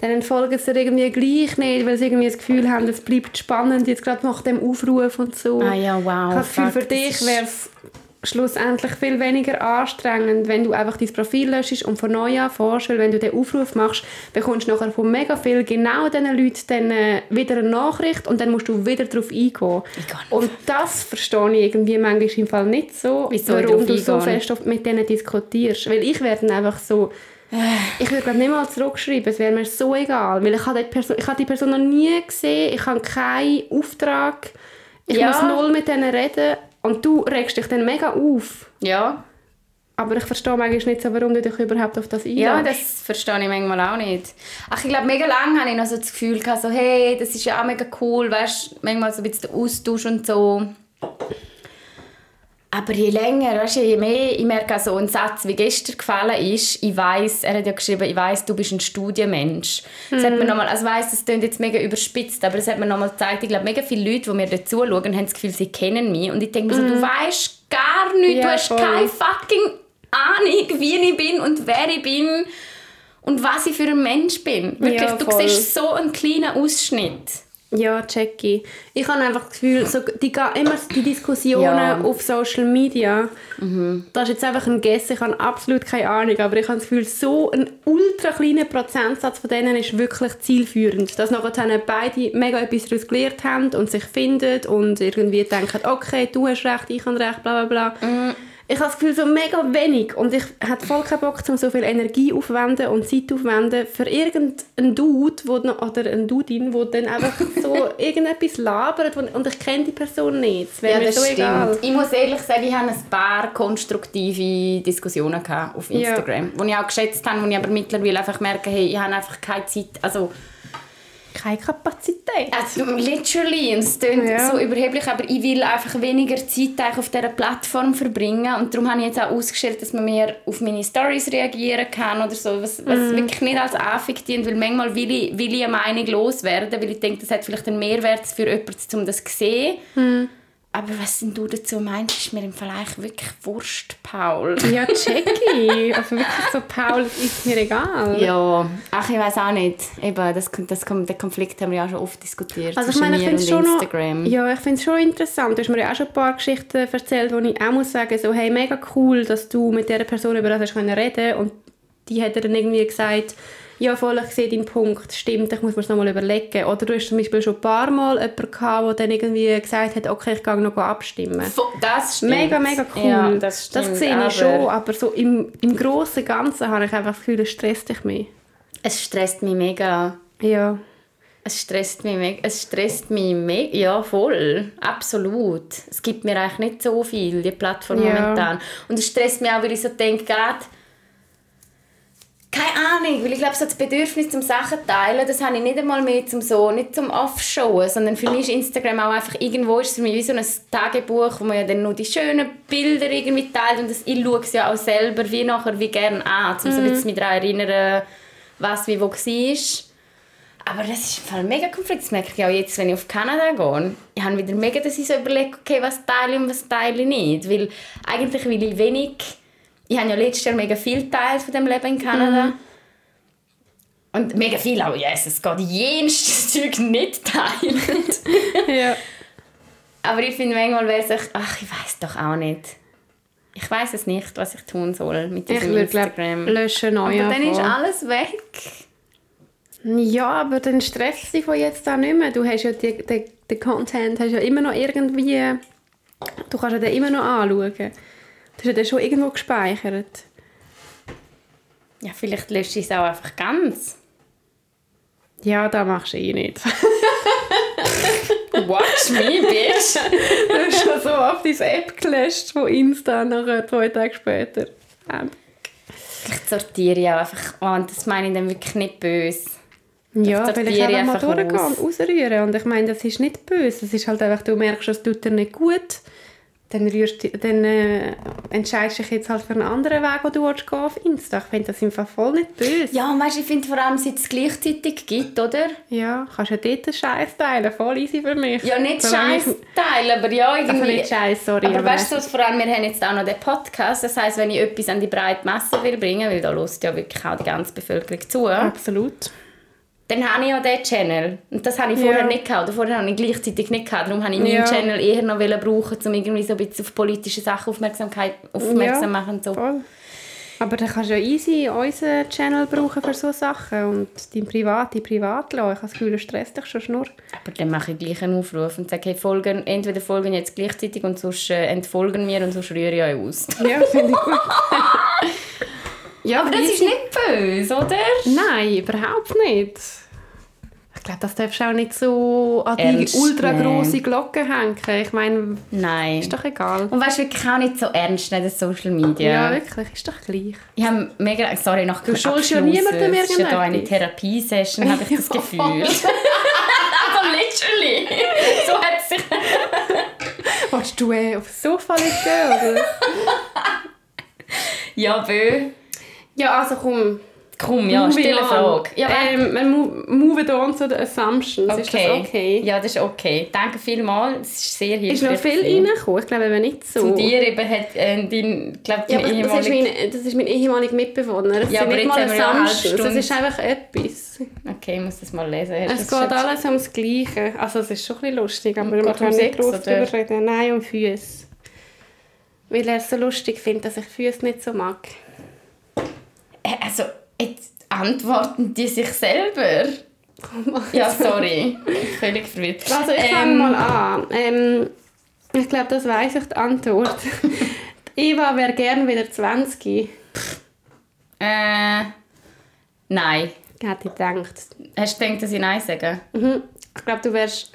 dann entfolgen sie irgendwie gleich nicht, weil sie irgendwie das Gefühl haben, es bleibt spannend jetzt gerade nach dem Aufruf und so. Ah ja, wow. Ich habe das Gefühl, für dich wäre es schlussendlich viel weniger anstrengend, wenn du einfach dein Profil löschst und von neu anfängst, weil wenn du den Aufruf machst, bekommst du nachher von mega viel genau diesen Leuten dann äh, wieder eine Nachricht und dann musst du wieder darauf eingehen. Und das verstehe ich irgendwie manchmal im Fall nicht so, Wieso warum du so fest mit denen diskutierst. Weil ich werde einfach so ich würde nicht mal zurückschreiben, es wäre mir so egal, weil ich habe die Person, ich habe die Person noch nie gesehen, ich habe keinen Auftrag, ich ja. muss null mit denen reden und du regst dich dann mega auf. Ja. Aber ich verstehe manchmal nicht so, warum du dich überhaupt auf das einlässt. Ja, das verstehe ich manchmal auch nicht. Ach, ich glaube, mega lange hatte ich noch so das Gefühl, gehabt, so, hey, das ist ja auch mega cool, weißt manchmal so ein bisschen der Austausch und so. Aber je länger, weißt du, je mehr, ich merke so einen Satz, wie gestern gefallen ist, ich weiß, er hat ja geschrieben, ich weiß, du bist ein Studienmensch. Mhm. Das hat mir nochmal, also weiss, das klingt jetzt mega überspitzt, aber es hat mir nochmal gezeigt, ich glaube, mega viele Leute, die mir dazu schauen, haben das Gefühl, sie kennen mich. Und ich denke mir so, mhm. du weißt gar nichts, ja, du hast voll. keine fucking Ahnung, wie ich bin und wer ich bin und was ich für ein Mensch bin. Wirklich, ja, du siehst so einen kleinen Ausschnitt. Ja, Jackie. Ich habe einfach das Gefühl, so die, immer die Diskussionen ja. auf Social Media, mhm. das ist jetzt einfach ein Guess, ich habe absolut keine Ahnung, aber ich habe das Gefühl, so ein ultra kleiner Prozentsatz von denen ist wirklich zielführend. Dass nachher beide mega etwas daraus gelernt haben und sich finden und irgendwie denken, okay, du hast recht, ich habe recht, bla bla bla. Mhm ich habe das Gefühl, so mega wenig. Und ich hatte voll keinen Bock, um so viel Energie aufwenden und Zeit aufwenden für irgendeinen Dude wo, oder eine Dudin, der dann einfach so *laughs* irgendetwas labert und ich kenne die Person nicht. Das wäre ja, mir so stimmt. egal. Ich muss ehrlich sagen, ich hatte ein paar konstruktive Diskussionen auf Instagram, ja. die ich auch geschätzt habe, wo ich aber mittlerweile einfach merke, hey, ich habe einfach keine Zeit, also keine Kapazität. Also literally, und es klingt ja. so überheblich, aber ich will einfach weniger Zeit auf dieser Plattform verbringen und darum habe ich jetzt auch ausgestellt, dass man mehr auf meine Stories reagieren kann oder so, was, was mm. wirklich nicht als Anfang dient, weil manchmal will ich, will ich eine Meinung loswerden, weil ich denke, das hat vielleicht einen Mehrwert für jemanden, um das zu sehen. Mm. Aber was denn du dazu meinst, ist mir im eigentlich wirklich Wurst, Paul. Ja, Jackie. also wirklich so, Paul, ist mir egal. Ja, ach, ich weiß auch nicht. Eben, das, das, den Konflikt haben wir ja schon oft diskutiert also ich meine, ich finde schon Instagram. Noch, ja, ich finde es schon interessant. Du hast mir ja auch schon ein paar Geschichten erzählt, wo ich auch muss sagen, so, hey, mega cool, dass du mit dieser Person über das hast reden und die hat dann irgendwie gesagt, ja voll, ich sehe deinen Punkt, stimmt, ich muss mir das nochmal überlegen. Oder du hast zum Beispiel schon ein paar Mal jemanden gehabt, der dann irgendwie gesagt hat, okay, ich gehe noch abstimmen. Das stimmt. Mega, mega cool. Ja, das, stimmt, das sehe ich schon, aber so im, im Großen und Ganzen habe ich einfach das Gefühl, es stresst dich mehr. Es stresst mich mega. Ja. Es stresst mich mega. Es stresst mich mega. Ja, voll. Absolut. Es gibt mir eigentlich nicht so viel, die Plattform ja. momentan. Und es stresst mich auch, weil ich so denke, gerade keine Ahnung, weil ich glaube, so das Bedürfnis zum Sachen teilen, das habe ich nicht einmal mehr zum so, nicht zum Offshowen, sondern für mich ist Instagram auch einfach irgendwo ist es für mich wie so ein Tagebuch, wo man ja dann nur die schönen Bilder irgendwie teilt und das, ich schaue es ja auch selber wie nachher wie gerne an, um mm. so ein bisschen mich daran erinnern, was wie wo war. Aber das ist im Fall mega Konflikt. Das merke ich auch jetzt, wenn ich auf Kanada gehe. Ich habe wieder mega, dass ich so überlege, okay, was teile ich und was teile ich nicht. Weil eigentlich will ich wenig ich habe ja letztes Jahr mega viel Teil von dem Leben in Kanada. Mhm. Und mega viel auch, yes, es geht jenes Zeug nicht teilen. *laughs* Ja. Aber ich finde, manchmal wäre es ach, ich weiß doch auch nicht. Ich weiß es nicht, was ich tun soll mit Ich diesem glaube Instagram. löschen neu Aber dann ist alles weg. Ja, aber dann stresst dich von jetzt an nicht mehr. Du hast ja den Content hast ja immer noch irgendwie... Du kannst ja den immer noch anschauen. Du hast ja schon irgendwo gespeichert. Ja, vielleicht lösche ich es auch einfach ganz. Ja, das machst du eh nicht. *laughs* Watch me, bitch. *laughs* du hast schon so auf deine App gelöscht von Insta nachher zwei Tage später. Ähm, Vielleicht sortiere ich auch einfach. Oh, und das meine ich dann wirklich nicht böse. Ja, Das weil ich einfach mal durchgehen und ausrühren. Und ich meine, das ist nicht böse. Es ist halt einfach, du merkst, es tut dir nicht gut. Dann, rührst, du- dann äh, entscheidest du dich jetzt halt für einen anderen Weg, den du willst gehen auf Insta. Ich finde das im Fall voll nicht böse. Ja, weißt, du, ich finde vor allem, seit es gleichzeitig gibt, oder? Ja, kannst ja dort den Scheiß teilen. Voll easy für mich. Ja, nicht Scheiß teilen, aber ja, Also irgendwie... nicht Scheiß, sorry. aber aber weißt du, vor allem, wir haben jetzt auch noch den Podcast. Das heisst, wenn ich etwas an die breite Masse will bringen, weil da hört ja wirklich auch die ganze Bevölkerung zu, Absolut. Dann habe ich ja diesen Channel. Und das habe ich vorher Ja. nicht gehabt. Oder vorher habe ich gleichzeitig nicht gehabt. Darum habe ich meinen Ja. Channel eher noch brauchen, um irgendwie so ein bisschen auf politische Sachen Aufmerksamkeit aufmerksam Ja. machen. So. Voll. Aber dann kannst du ja easy unseren Channel brauchen für solche Sachen und dein Private privat lassen. Ich habe das Gefühl, das stresst dich schon schnurr. Aber dann mache ich gleich einen Aufruf und sage, hey, folgen, entweder folgen jetzt gleichzeitig und sonst äh, entfolgen wir und sonst rühre ich euch aus. Ja, finde ich gut. *laughs* ja, Aber das ist nicht böse, oder? Nein, überhaupt nicht. Ich glaube, das darfst du auch nicht so an die Ernst ultra grosse Glocke hängen. Ich meine, Nein. ist doch egal. Und weißt du, wirklich auch nicht so ernst nehmen, das Social Media. Ja, wirklich, ist doch gleich. Ich habe mega, sorry, nach Du schuldest ja niemandem Es ist ja da eine irgendetwas. Therapiesession, habe ich das *laughs* Gefühl. *laughs* also literally. So hat es sich... Willst du äh, aufs Sofa liegen? Oder? Ja, bö. Ja, also komm. Komm, ja, stille. Frage. Ja, ähm, wir mo- move on zu den Assumptions. Ist das okay? Ja, das ist okay. Danke vielmals. Es ist sehr hilfreich. Ist noch viel reingekommen? Ich glaube eben nicht so. Zu dir eben hat äh, dein, glaub, Ja, dein aber das ist, ehemaliger... mein, das ist mein ehemaliger Mitbewohner. Das Ja, sind aber nicht jetzt mal ja Assumptions. Das ist einfach etwas. Okay, ich muss das mal lesen. Hast Es geht schon- alles ums Gleiche. Also es ist schon ein bisschen lustig, aber wir können um nicht groß oder? drüber reden. Nein, um Füße. Weil er es so lustig findet, dass ich Füße nicht so mag. Äh, Also, jetzt antworten die sich selber. Ja, sorry. Völlig verwirrt. Also ich fange Ähm, mal an. Ähm, ich glaube, das weiß ich die Antwort. *laughs* Eva wäre gern wieder 20. Äh, nein. Hätte ich gedacht. Hast du gedacht, dass ich Nein sage? Mhm. Ich glaube, du wärst...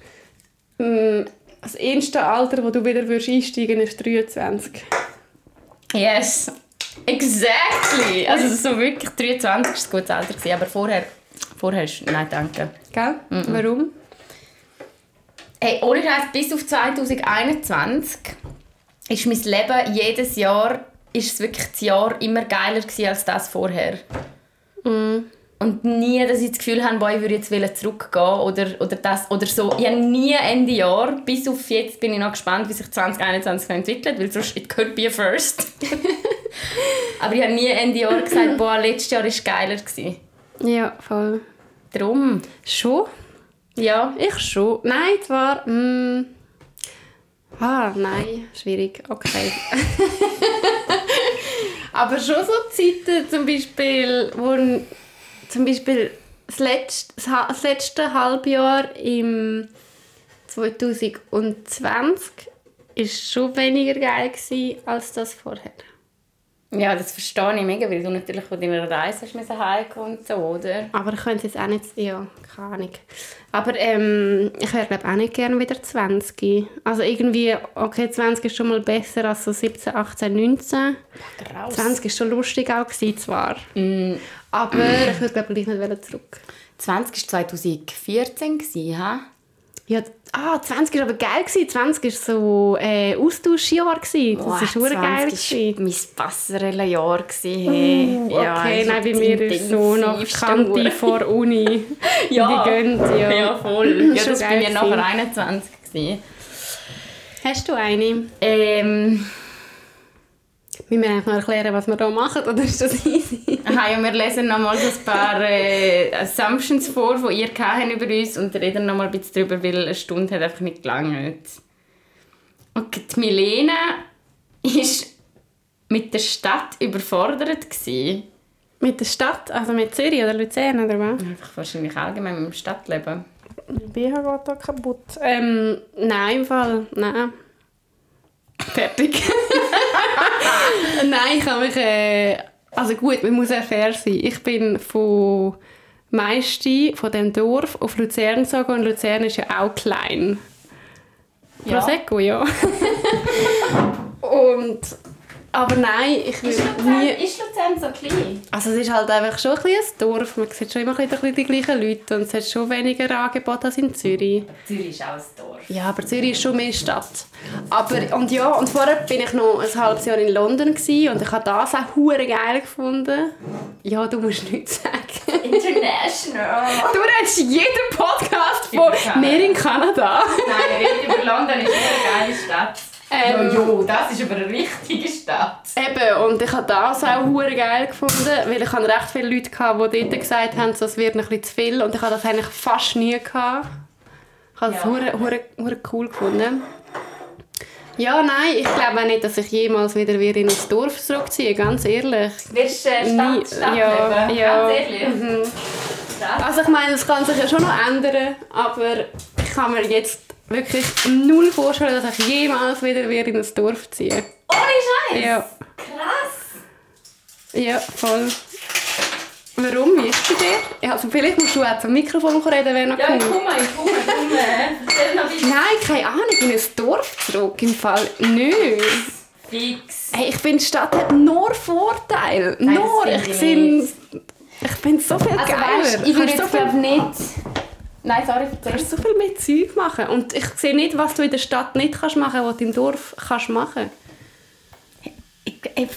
mm, das erste Alter, wo du wieder würdest einsteigen ist 23. Yes. Exactly. Also so wirklich 23 war ein gutes Alter, gewesen, aber vorher, vorher ist Nein, danke. Gell? Warum? Hey, ohne Scheiß, bis auf 2021 ist mein Leben jedes Jahr ist es wirklich das Jahr immer geiler gewesen als das vorher. Und nie, dass ich das Gefühl habe, boah, ich würde jetzt zurückgehen oder, oder das oder so. Ich habe nie Ende Jahr, bis auf jetzt bin ich noch gespannt, wie sich 2021 noch entwickelt, weil sonst it could be a first. *laughs* Aber ich habe nie Ende Jahr gesagt, *laughs* boah, letztes Jahr war geiler. Gewesen. Ja, voll. Darum, Schon? ja. Ich schon. Nein, zwar... Mm, ah, nein. Schwierig. Okay. *laughs* Aber schon so Zeiten, zum Beispiel, wo zum Beispiel das letzte, das letzte Halbjahr im 2020 ist schon weniger geil gewesen, als das vorher. Ja, das verstehe ich mega, weil du natürlich von deiner Reise hast heimkommen und so, oder? Aber ich könnte jetzt auch nicht... Ja, keine Ahnung. Aber ähm, ich wäre glaube auch nicht gerne wieder 20. Also irgendwie, okay, 20 ist schon mal besser als so 17, 18, 19. Graus. 20 war schon lustig auch, gewesen, zwar. Aber ich würde glaube gleich nicht wollen zurück. 20 war 2014, gewesen, ha? Ja, ah, 20 war aber geil. Gewesen. 20 war so äh, Austauschjahr. Gewesen. Das war schon geil. 20 gewesen. war mein Passerella-Jahr. gewesen, Hey. Uh, okay, ich nein, bei mir ist so noch Kante vor Uni. *laughs* Ja. Die gönnt, ja. Ja, voll. Ja, das war bei geil mir nachher gewesen. 21. Gewesen. Hast du eine? Ähm, Müssen wir eigentlich noch erklären, was wir hier machen, oder ist das easy? Aha, ja, wir lesen nochmal so ein paar äh, Assumptions vor, die ihr habt über uns und reden nochmal ein bisschen darüber, weil eine Stunde hat einfach nicht gelangt. Okay, die Milena war mit der Stadt überfordert. Gewesen. Mit der Stadt, also mit Zürich oder Luzern oder was? Einfach wahrscheinlich allgemein mit dem Stadtleben. BH geht da kaputt. Ähm, nein, im Fall, nein. Fertig. *laughs* nein, ich habe mich, äh, also gut, man muss auch fair sein. Ich bin von Meisti, von dem Dorf, auf Luzern gezogen und Luzern ist ja auch klein. Ja. Prosecco, ja. *laughs* und, aber nein, ich will nie... ist Luzern so klein? Also es ist halt einfach schon ein, ein Dorf. Man sieht schon immer ein bisschen die gleichen Leute und es hat schon weniger Angebot als in Zürich. Zürich ist auch ein Dorf. Ja, aber Zürich ist schon mehr Stadt. Aber, und ja, und vorher bin ich noch ein halbes Jahr in London gewesen, und ich habe das auch hure geil gefunden. Ja, du musst nichts sagen. International. Du redest jeden Podcast von. «Mehr in Kanada». Nein, wir reden über London, ist eine geile Stadt. Ähm, ja, jo, das ist aber eine richtige Stadt. Eben, und ich habe das auch hure geil gefunden, weil ich hatte recht viele Leute, gehabt, die dort gesagt haben, so, es wird ein bisschen zu viel und ich habe das eigentlich fast nie gehabt. Ich habe das Ja. hure, hure, hure cool gefunden. Ja, nein, ich glaube auch nicht, dass ich jemals wieder wieder in ein Dorf zurückziehe, ganz ehrlich. Wirst du äh, Stadt, Stadt ja, leben? ja. Ganz ehrlich? Mhm. Also ich meine, das kann sich ja schon noch ändern, aber ich kann mir jetzt wirklich null vorstellen, dass ich jemals wieder wieder in ein Dorf ziehe. Ohne Scheiß? Ja, Krass. ja, voll. Warum? Wie ist es dir? Ja, Also vielleicht musst du auch zum Mikrofon reden, wäre noch Ja, komme, ich komme, ich komme. Erzähl noch bitte. Nein, keine Ahnung, in ein Dorf zurück, im Fall nicht. Fix. Hey, ich finde, die Stadt hat nur Vorteile. Nein, nur, ich ich. Ich finde so viel Also geiler. weißt, ich würde so viel nicht... Nein, sorry, Du kannst so viel mehr Zeug machen. Und ich sehe nicht, was du in der Stadt nicht kannst machen was du im Dorf kannst machen Ich, ich, ich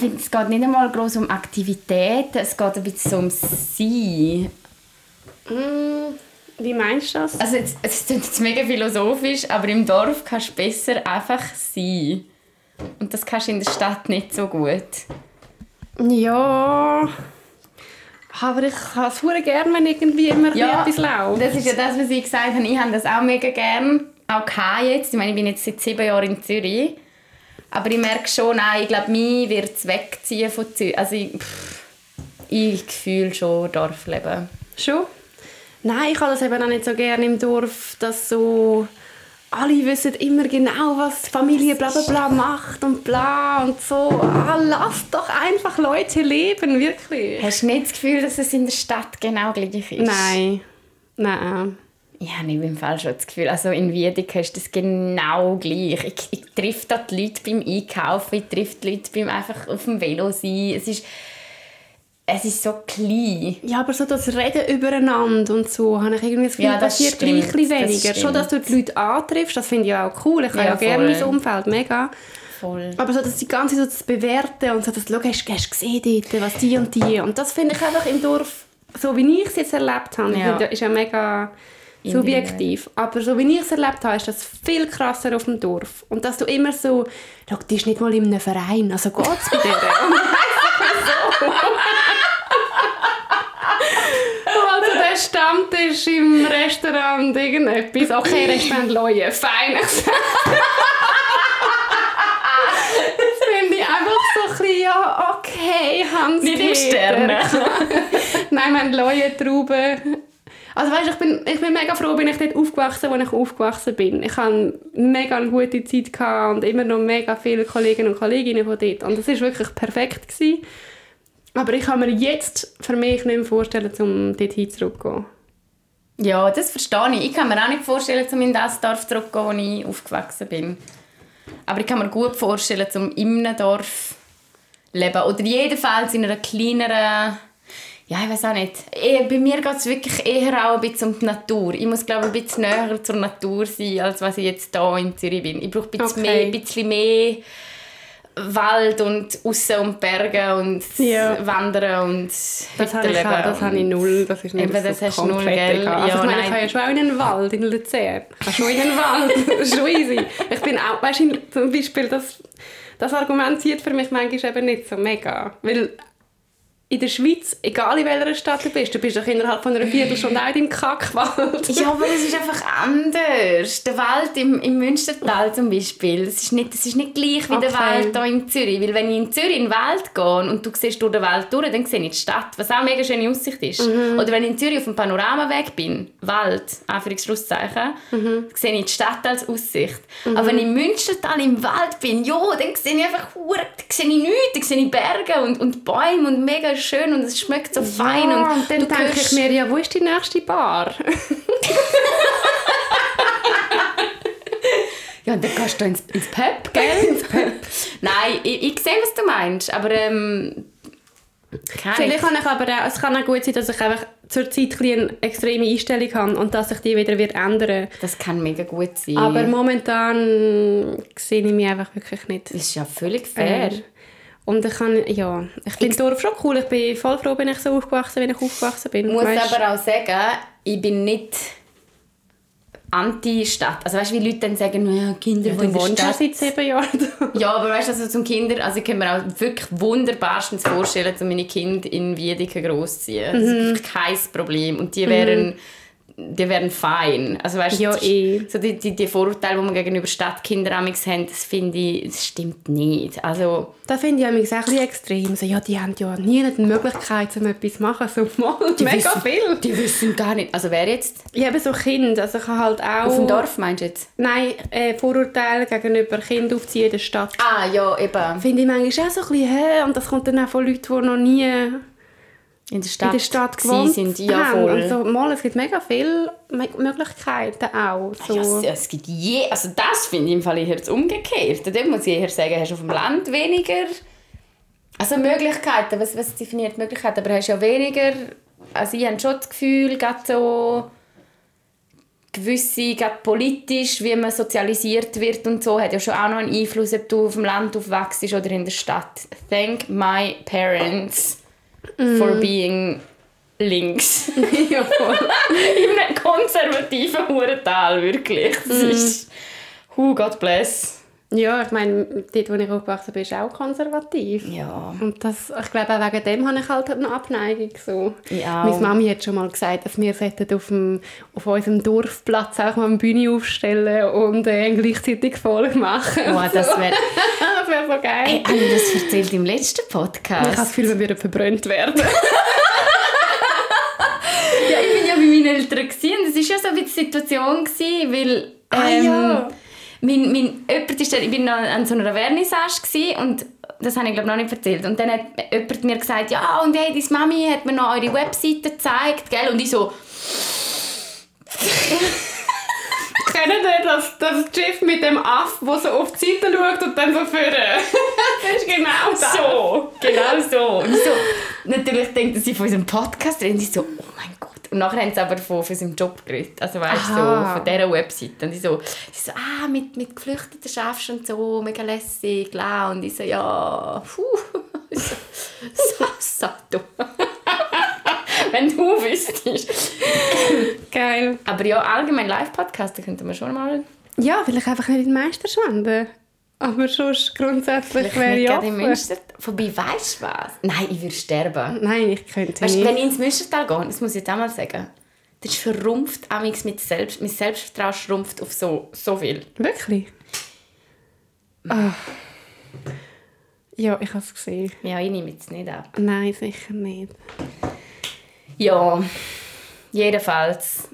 finde, es geht nicht einmal groß um Aktivitäten, es geht ein bisschen um Sein. mm, Wie meinst du das? Also jetzt, es klingt jetzt mega philosophisch, aber im Dorf kannst du besser einfach sein. Und das kannst du in der Stadt nicht so gut. Ja... Aber ich habe es verdammt gerne, wenn irgendwie immer Ja, etwas läuft. Das ist ja das, was ich gesagt habe. Ich habe das auch mega gern. Auch jetzt. Ich meine, ich bin jetzt seit sieben Jahren in Zürich. Aber ich merke schon, nein, ich glaube, mich wird es wegziehen von Zürich. Also ich, pff, ich fühle schon Dorfleben. Schon? Nein, ich habe das eben auch nicht so gerne im Dorf, dass so alle wissen immer genau, was Familie bla bla bla macht und bla und so. Ah, lass doch einfach Leute leben, wirklich. Hast du nicht das Gefühl, dass es in der Stadt genau gleich ist? Nein. Nein. Ich habe im Fall schon das Gefühl, also in Wiedeke ist das genau gleich. Ich, ich treffe da die Leute beim Einkaufen, ich treffe die Leute beim einfach auf dem Velo sein. Es ist, es ist so klein. Ja, aber so das Reden übereinander und so, habe ich irgendwie das Gefühl, Ja, das passiert stimmt, gleich ein bisschen das weniger. Schon, dass du die Leute antriffst, das finde ich auch cool. Ich habe Ja, ja, gerne mein Umfeld, mega. Voll. Aber so, dass die ganze so das Bewerten und so, dass du «Schau, hast, hast du gesehen dort, was die und die. Und das finde ich einfach im Dorf, so wie ich es jetzt erlebt habe, Ja. ist ja mega subjektiv. Aber so wie ich es erlebt habe, ist das viel krasser auf dem Dorf. Und dass du immer so, «Schau, die ist nicht mal in einem Verein, also geht es bei der?» *laughs* Und Also der Stammtisch im Restaurant, irgendetwas. Okay, *laughs* Restaurant Leue, fein. *laughs* das finde ich einfach so ein bisschen, ja, okay, Hans Nicht im Sterne. *laughs* Nein, wir haben Leue, Trauben. Also weißt, ich bin, ich bin mega froh, bin ich dort aufgewachsen, wo ich aufgewachsen bin. Ich hatte mega eine gute Zeit und immer noch mega viele Kolleginnen und Kolleginnen von dort. Und das war wirklich perfekt. Gewesen. Aber ich kann mir jetzt für mich nicht mehr vorstellen, um dort zurückzugehen. Ja, das verstehe ich. Ich kann mir auch nicht vorstellen, um in das Dorf zurückzugehen, wo ich aufgewachsen bin. Aber ich kann mir gut vorstellen, um in einem Dorf zu leben. Oder jedenfalls in einer kleineren... Ja, ich weiß auch nicht. Eh, Bei mir geht es wirklich eher auch ein bisschen um die Natur. Ich muss, glaube ich, ein bisschen näher zur Natur sein, als was ich jetzt hier in Zürich bin. Ich brauche ein bisschen, Okay. mehr, ein bisschen mehr Wald und Aussen und Berge und Ja. Wandern und Das habe ich, auch- das habe ich null. Das ist nicht Eben, das so hast du null, gell? egal. Also Ja, ich meine, ich kann ja schon auch in einen Wald in Luzern. Ich kann schon in einen Wald. *laughs* Das ist schon easy. Ich bin auch, weißt du, zum Beispiel, das, das Argument zieht für mich manchmal eben nicht so mega. Weil in der Schweiz, egal in welcher Stadt du bist, du bist doch innerhalb von einer Viertelstunde auch im Kackwald. ja, aber es ist einfach anders. Der Wald im, im Münstertal zum Beispiel, das ist nicht, das ist nicht gleich wie okay. der Wald hier in Zürich. Weil wenn ich in Zürich in den Wald gehe und du siehst durch den Wald durch, dann sehe ich die Stadt, was auch eine mega schöne Aussicht ist. Mhm. Oder wenn ich in Zürich auf dem Panoramaweg bin, Wald, Anführungszeichen, mhm. sehe ich die Stadt als Aussicht. Mhm. Aber wenn ich im Münstertal im Wald bin, ja, dann sehe ich einfach, sehe ich nichts, dann sehe ich Berge und, und Bäume und mega schön und es schmeckt so fein. Ja, und, dann denke ich mir, ja, wo ist die nächste Bar? *laughs* ja, und dann gehst du ins, ins Pub, gell? *laughs* ins Pub. Nein, ich, ich sehe, was du meinst, aber ähm, Vielleicht kann ich aber auch, es kann auch gut sein, dass ich einfach zur Zeit eine extreme Einstellung habe und dass sich die wieder wird ändern Das kann mega gut sein. Aber momentan sehe ich mich einfach wirklich nicht. Das ist ja völlig fair. Äh, und ich kann, ja, ich finde Dorf schon cool. Ich bin voll froh, bin ich so aufgewachsen, wie ich aufgewachsen bin. Ich muss weißt? aber auch sagen, ich bin nicht Anti-Stadt. Also weißt du, wie Leute dann sagen, ja, Kinder, ja, in der Stadt... seit sieben Jahren *laughs* Ja, aber weißt du, also zum Kinder, also ich kann mir auch wirklich wunderbarstens vorstellen, dass meine Kinder in Wiedeke großziehen. Mhm. Das ist wirklich kein Problem. Und die wären... Mhm die wären fein. Also weißt, ja, eh. so die, die, die Vorurteile, die man gegenüber Stadtkindern haben, das finde ich, das stimmt nicht. Also, das finde ich auch ein bisschen extrem. So, ja, die haben ja nie eine Möglichkeit, um etwas zu machen. So, mal, die mega wissen, viel. Die wissen gar nicht. Also wer jetzt? Ich habe so Kinder. Also ich habe halt auch... Auf dem Dorf meinst du jetzt? Nein, äh, Vorurteile gegenüber Kindern aufziehen in der Stadt. Ah, ja, eben. Finde ich manchmal auch so ein bisschen, hä? Und das kommt dann auch von Leuten, die noch nie in der Stadt, in der Stadt gewohnt sind. Ja, voll. Also, mal, es gibt mega viele Möglichkeiten auch. So. Ja, es, gibt je, also das finde ich im Fall eher das Umgekehrte. Da muss ich eher sagen, hast du auf dem Land weniger also Möglichkeiten, was, was definiert Möglichkeiten, aber hast ja weniger, also ich habe schon das Gefühl, gerade so gewisse, gerade politisch, wie man sozialisiert wird und so, hat ja schon auch noch einen Einfluss, ob du auf dem Land aufwachst oder in der Stadt. Thank my parents mm. for being links. *laughs* ja. *laughs* In einem konservativen Hurental, wirklich. Das mm. ist... Who God bless. Ja, ich meine, dort, wo ich aufgewachsen bin, ist auch konservativ. Ja. Und das, ich glaube, auch wegen dem habe ich halt eine Abneigung. So. Ja. Meine Mami hat schon mal gesagt, dass wir auf, dem, auf unserem Dorfplatz auch mal eine Bühne aufstellen und äh, gleichzeitig voll machen. Oh, das wäre *laughs* wär so geil. Hey, habe ich das erzählt im letzten Podcast? Ich habe das Gefühl, wir würden verbrannt werden. *laughs* ja, ich bin ja bei meinen Eltern und das war ja so ein bisschen die Situation, weil... Ähm, ah, ja ähm, mein, mein, jemand ist ich war noch an so einer Vernissage und das habe ich glaube noch nicht erzählt. Und dann hat jemand mir gesagt, ja und hey, deine Mami hat mir noch eure Webseite gezeigt, gell? Und ich so... *laughs* Kennen ihr das, das Schiff mit dem Aff, der so auf die Seite schaut und dann so führen? *laughs* das ist genau das. So, genau so. Und ich so, natürlich denkt sie von unserem Podcast reden, ich so, oh mein Gott. Und nachher haben sie aber von, von seinem Job geredet. Also weißt du, so, von dieser Website. Und ich so, sie so, ah, mit, mit Geflüchteten schaffst du und so, mega lässig, klar. Und ich so, ja, puh. *laughs* so, so, so, du. *laughs* Wenn du wüsstest. Geil. Aber ja, allgemein Live-Podcast, da könnten wir schon mal... Ja, vielleicht einfach nicht in den Meisterschwanden. Aber sonst grundsätzlich wäre ich offen. Münster, vorbei, weißt du was? Nein, ich würde sterben. Nein, ich könnte weißt, nicht. Wenn ich ins Münstertal gehe, das muss ich jetzt auch mal sagen, das ist verrumpft, mit Selbst, mein Selbstvertrauen schrumpft auf so, so viel. Wirklich? Oh. Ja, ich habe es gesehen. Ja, ich nehme es nicht ab. Nein, sicher nicht. Ja, jedenfalls.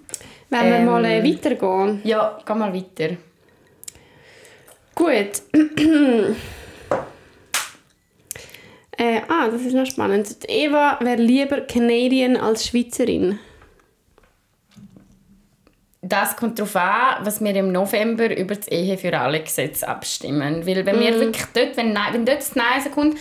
Wenn ähm, wir mal äh, weitergehen? Ja, geh mal weiter. Gut. *clears throat* äh, ah, das ist noch spannend. Eva wäre lieber Canadian als Schweizerin. Das kommt darauf an, was wir im November über das Ehe für alle Gesetz abstimmen. Weil wenn mm. wir wirklich dort, wenn, wenn dort das Nein kommt,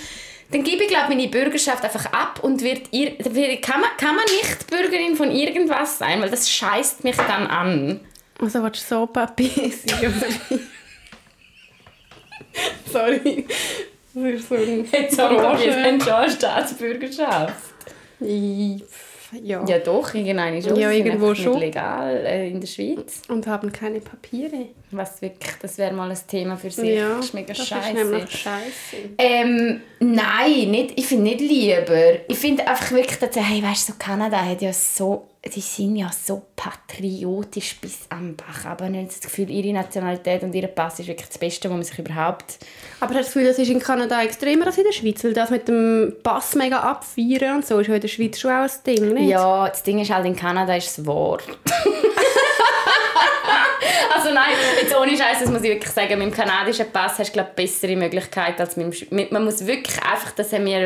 dann gebe ich glaube meine Bürgerschaft einfach ab und wird ihr, kann, man, kann man nicht Bürgerin von irgendwas sein, weil das scheißt mich dann an. Also willst du so Papi *laughs* sein? *laughs* Sorry. Das ist so ein Jetzt haben wir schon eine Staatsbürgerschaft. Ja. Ja doch, irgendein schon. Ja, irgendwo schon. Legal äh, in der Schweiz. Und haben keine Papiere. Was wirklich, das wäre mal ein Thema für sich. Ja, das ist mega das ist scheiße. nämlich scheiße. Ähm, nein, nicht, ich finde nicht lieber. Ich finde einfach wirklich, dass, hey, weißt du, so Kanada hat ja so, die sind ja so patriotisch bis am Bach. Aber ich habe das Gefühl, ihre Nationalität und ihr Pass ist wirklich das Beste, was man sich überhaupt... Aber hast du das Gefühl, das ist in Kanada extremer als in der Schweiz? Weil das mit dem Pass mega abfeiern und so ist ja in der Schweiz schon auch ein Ding, nicht? Ja, das Ding ist halt, in Kanada ist es wahr. *laughs* *laughs* also nein, jetzt ohne Scheiß, das muss ich wirklich sagen, mit dem kanadischen Pass hast du glaube ich, bessere Möglichkeiten als mit dem Sch- mit, Man muss wirklich einfach, das haben wir,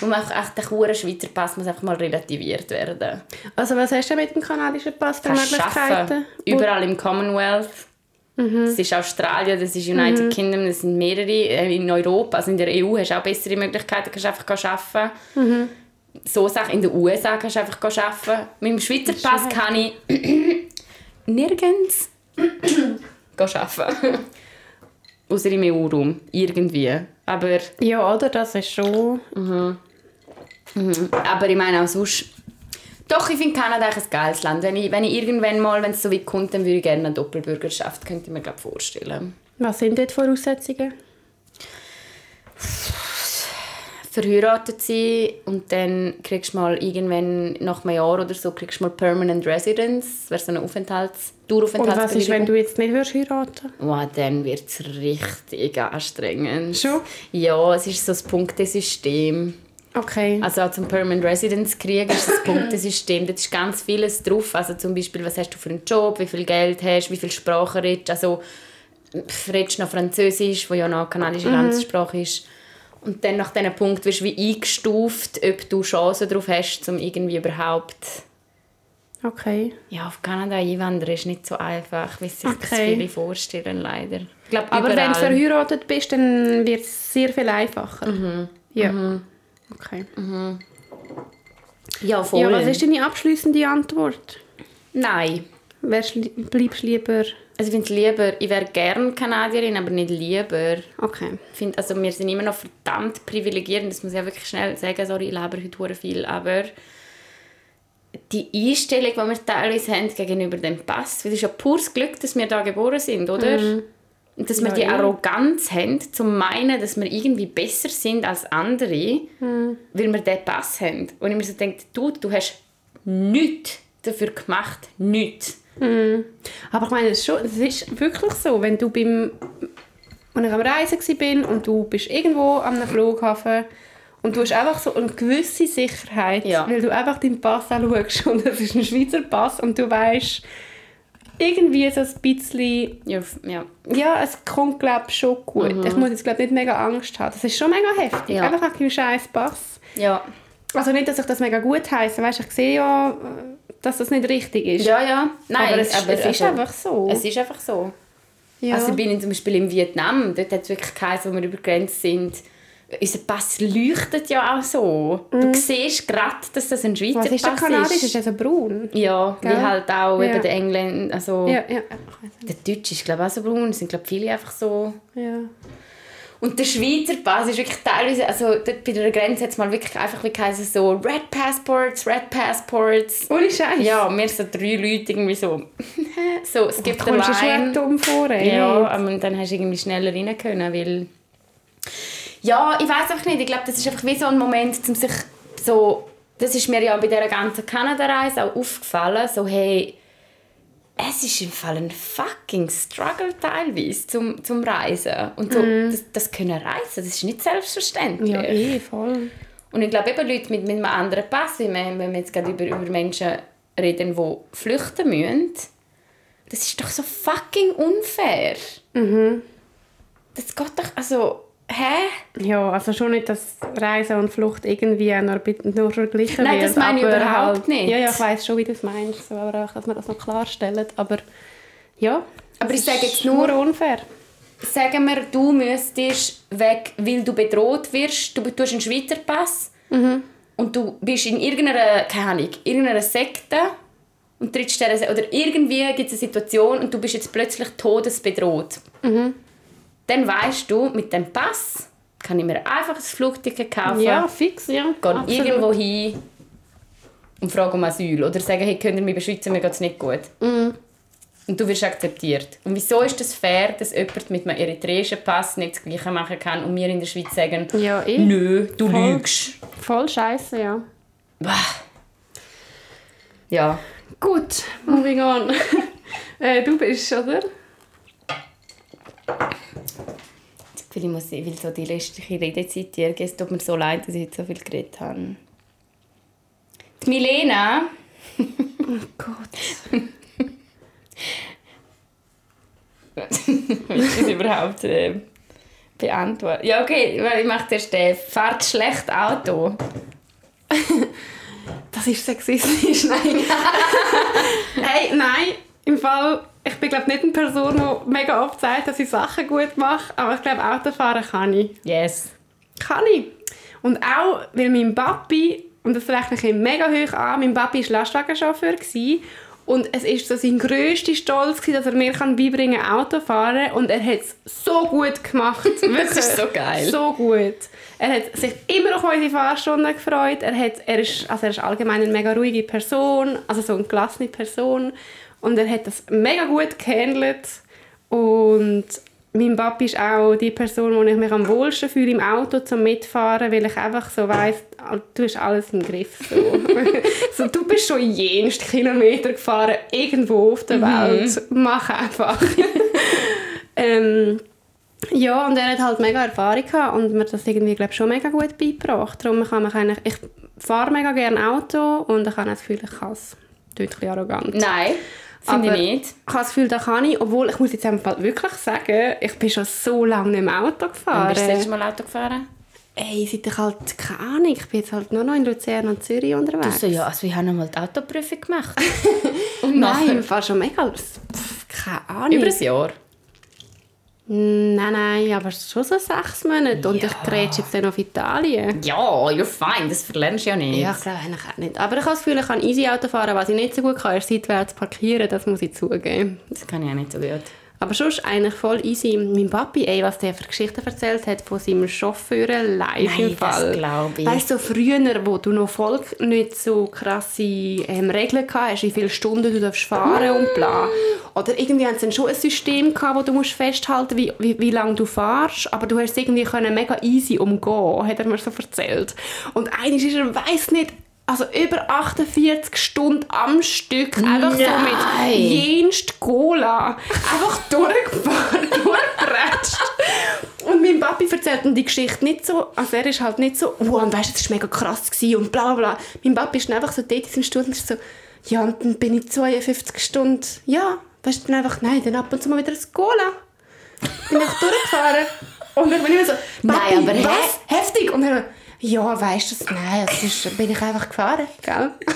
man muss echt, der hure Schweizer Pass muss einfach mal relativiert werden. Also was hast du mit dem kanadischen Pass für Kannst Möglichkeiten? überall im Commonwealth. Das ist Australien, das ist United Kingdom, das sind mehrere. Äh, In Europa, also in der EU, hast du auch bessere Möglichkeiten, kannst einfach arbeiten. So Sachen. In den USA kannst du einfach arbeiten. Mit dem Schweizer Pass kann ich *clears throat* *clears throat* nirgends *clears throat* arbeiten. *laughs* Außer im EU-Raum. Irgendwie. Aber, Ja, oder? Das ist schon... aber ich meine auch sonst... Doch, ich finde Kanada eigentlich ein geiles Land. Wenn ich, wenn ich irgendwann mal, wenn es so weit kommt, dann würde ich gerne eine Doppelbürgerschaft, könnte ich mir glaub, vorstellen. Was sind dort die Voraussetzungen? Verheiratet sein und dann kriegst du mal irgendwann nach einem Jahr oder so kriegst du mal Permanent Residence, das wäre so eine Aufenthalts Und was ist, wenn du jetzt nicht würdest heiraten Wow, dann wird es richtig anstrengend. Schon? Ja, es ist so das Punktesystem. Okay. Also auch zum Permanent Residence kriegen ist das *coughs* Punktesystem. Da ist ganz vieles drauf. Also zum Beispiel, was hast du für einen Job, wie viel Geld hast du, wie viele Sprachen redest du. Also redest du noch Französisch, wo ja noch kanadische Landessprache ist. Und dann nach diesem Punkt wirst du wie eingestuft, ob du Chancen darauf hast, um irgendwie überhaupt... Okay. Ja, auf Kanada einwandern ist nicht so einfach, wie sich das Okay. viele vorstellen, leider. Ich glaube, Aber wenn du verheiratet bist, dann wird es sehr viel einfacher. Ja. Okay. Ja, voll. Ja, was ist deine abschließende Antwort? Nein. Wärst, bleibst lieber... Also ich finde lieber, ich wäre gerne Kanadierin, aber nicht lieber. Okay. Ich finde, also wir sind immer noch verdammt privilegiert, das muss ich ja wirklich schnell sagen, sorry, ich lebe heute viel, aber die Einstellung, die wir teilweise haben gegenüber dem Pass, weil es ist ja pures Glück, dass wir da geboren sind, oder? Und dass wir Ja, die ja. Arroganz haben, zu meinen, dass wir irgendwie besser sind als andere, weil wir diesen Pass haben. Und ich mir so denke, du, du hast nichts dafür gemacht, nichts. Aber ich meine, es ist, schon, es ist wirklich so, wenn du beim... Als ich am Reisen war und du bist irgendwo am einem Flughafen und du hast einfach so eine gewisse Sicherheit, Ja. weil du einfach deinen Pass anschaust und es ist ein Schweizer Pass und du weißt irgendwie so ein bisschen... Ja, ja. Ja, es kommt glaube ich schon gut. Ich muss jetzt glaube nicht mega Angst haben. Das ist schon mega heftig. Ja. Einfach ein scheiß Pass. ja. Also nicht, dass ich das mega gut heisse. Weißt, ich sehe ja, äh, dass das nicht richtig ist. Ja, ja. Nein, aber es, es ist also- einfach so. Es ist einfach so. ja. Also ich bin in- zum Beispiel in Vietnam, dort hat es wirklich geheißen, wo wir über die Grenze sind, unser Pass leuchtet ja auch so. Du siehst gerade, dass das ein Schweizer Mhm. Was ist der Pass kanadisch? ist. Ist der so braun? Ja, Gell? wie halt auch Ja. eben der Engländer, also Ja, ja. Ich der Deutsche ist glaube ich auch so braun, es sind glaube viele einfach so. ja. Und der Schweizer Pass ist wirklich teilweise, also dort bei der Grenze hat es mal wirklich einfach wie geheißen, so Red Passports, Red Passports. Ohne Scheiß. Ja, wir so drei Leute irgendwie so, *laughs* so, es gibt Du kommst dir Line. schon dumm vor, ey. Ja, aber dann hast du irgendwie schneller rein können, weil... Ja, ich weiß einfach nicht. Ich glaube, das ist einfach wie so ein Moment, um sich so... Das ist mir ja bei dieser ganzen Kanada-Reise auch aufgefallen, so hey... Es ist im Fall ein fucking Struggle teilweise zum, zum Reisen. Und so, das, das können reisen, das ist nicht selbstverständlich. Ja, eh, voll. Und ich glaube, eben Leute mit, mit einem anderen Pass, wie wir, wenn wir jetzt gerade über, über Menschen reden, die flüchten müssen, das ist doch so fucking unfair. Mhm. Das geht doch, also, hä? Ja, also schon nicht, dass Reise und Flucht irgendwie nur, nur verglichen Nein, wird. das meine ich überhaupt halt, nicht. Ja, ja, ich weiss schon, wie du es meinst. So, aber auch, dass man das noch klarstellen. Aber ja, Aber ich sage jetzt nur- unfair. Sagen wir, du müsstest weg, weil du bedroht wirst, du, du hast einen Schweizer Pass und du bist in irgendeiner, keine Ahnung, irgendeiner Sekte und trittst oder irgendwie gibt es eine Situation und du bist jetzt plötzlich todesbedroht. Dann weißt du, mit dem Pass kann ich mir einfach ein Flugticket kaufen, Ja, fix, ja. gehe irgendwo hin und frage um Asyl oder sagen, hey, könnt ihr mich beschützen, mir geht es nicht gut. Mhm. Und du wirst akzeptiert. Und wieso ist das fair, dass jemand mit einem eritreischen Pass nicht das Gleiche machen kann und wir in der Schweiz sagen, Ja, eh. nö, du Voll. lügst. Voll scheiße, ja. Bah. Ja. Gut, moving on. *laughs* äh, du bist, oder? Das Gefühl, ich muss, ich will so die restliche Redezeit dir. Es tut mir so leid, dass ich jetzt so viel geredet habe. Die Milena... Oh Gott. Willst du das überhaupt äh, beantworten? Ja, okay, ich mache zuerst den «Fahrt schlecht Auto». Das ist sexistisch, nein. *laughs* hey, nein, im Fall, ich bin glaube nicht eine Person, die mega oft sagt, dass ich Sachen gut mache, aber ich glaube, Autofahren kann ich. Yes. Kann ich. Und auch, weil mein Papi, und das rechne ich ihm mega hoch an, mein Papi war Lastwagenchauffeur gewesen, und es ist so sein grösster Stolz, dass er mir kann beibringen kann, Autofahren und er hat es so gut gemacht. *laughs* Wirklich. ist so geil. So gut. Er hat sich immer auf unsere Fahrstunden gefreut. Er, hat, er, ist, also er ist allgemein eine mega ruhige Person, also so eine gelassene Person. Und er hat das mega gut gehandelt. Und mein Papi ist auch die Person, wo ich mich am wohlsten fühle im Auto zum Mitfahren, weil ich einfach so weiss, du hast alles im Griff. So. *laughs* so, du bist schon jenst Kilometer gefahren, irgendwo auf der Welt. Mach einfach. *laughs* ähm, ja, und er hat halt mega Erfahrung gehabt und mir das irgendwie, glaube schon mega gut beigebracht. Darum kann man eigentlich, ich fahre mega gerne Auto und ich habe das Gefühl, ich kann es. Bisschen arrogant. Nein, finde ich nicht. Ich habe das Gefühl, das kann ich, obwohl ich muss jetzt einfach wirklich sagen, ich bin schon so lange nicht mehr Auto Wann gefahren. bist du das letzte Mal Auto gefahren? Ey, seit ich halt, keine Ahnung, ich bin jetzt halt nur noch in Luzern und Zürich unterwegs. Also ja, also wir haben noch mal die Autoprüfung gemacht. *laughs* Nein, nachher- im Fall schon mega, pff, keine Ahnung. Über ein Jahr. Nein, nein, aber schon so sechs Monate und Ja. ich drehe jetzt dann auf Italien. Ja, you're fine, das verlernst du ja nicht. Ja, ich glaube eigentlich auch nicht. Aber ich habe das Gefühl, ich kann easy Auto fahren. Was ich nicht so gut kann, ist seitwärts parkieren. Das muss ich zugeben. Das kann ich auch nicht so gut. Aber sonst eigentlich voll easy. Mein Papi, ey, was der für Geschichten erzählt hat von seinem Chauffeur live Nein, im Fall. das glaub ich. Weißt du, so früher, wo du noch voll nicht so krasse ähm, Regeln gehabt hast, wie viele Stunden du darfst fahren und bla. Oder irgendwie haben sie dann schon ein System gehabt, wo du musst festhalten wie, wie, wie lange du fahrst, aber du hast es irgendwie können mega easy umgehen, hat er mir so erzählt. Und eines ist er, weiss nicht, also über 48 Stunden am Stück, einfach so Nein. mit jenst Cola, einfach durchgefahren, *laughs* durchgerätscht. Und mein Papi erzählt ihm die Geschichte nicht so, also er ist halt nicht so, wow, und weißt du, das war mega krass gewesen und bla bla bla. Mein Papi ist dann einfach so dort in seinem Stuhl und ist so, ja, und dann bin ich 52 Stunden, ja, weißt du, dann einfach, nein, dann ab und zu mal wieder ein Cola. Bin ich durchgefahren. Und ich bin immer so, Papi, Nein, aber was? Heftig? Und er ja, weißt du, das- nein, das ist, bin ich einfach gefahren, gell? *laughs*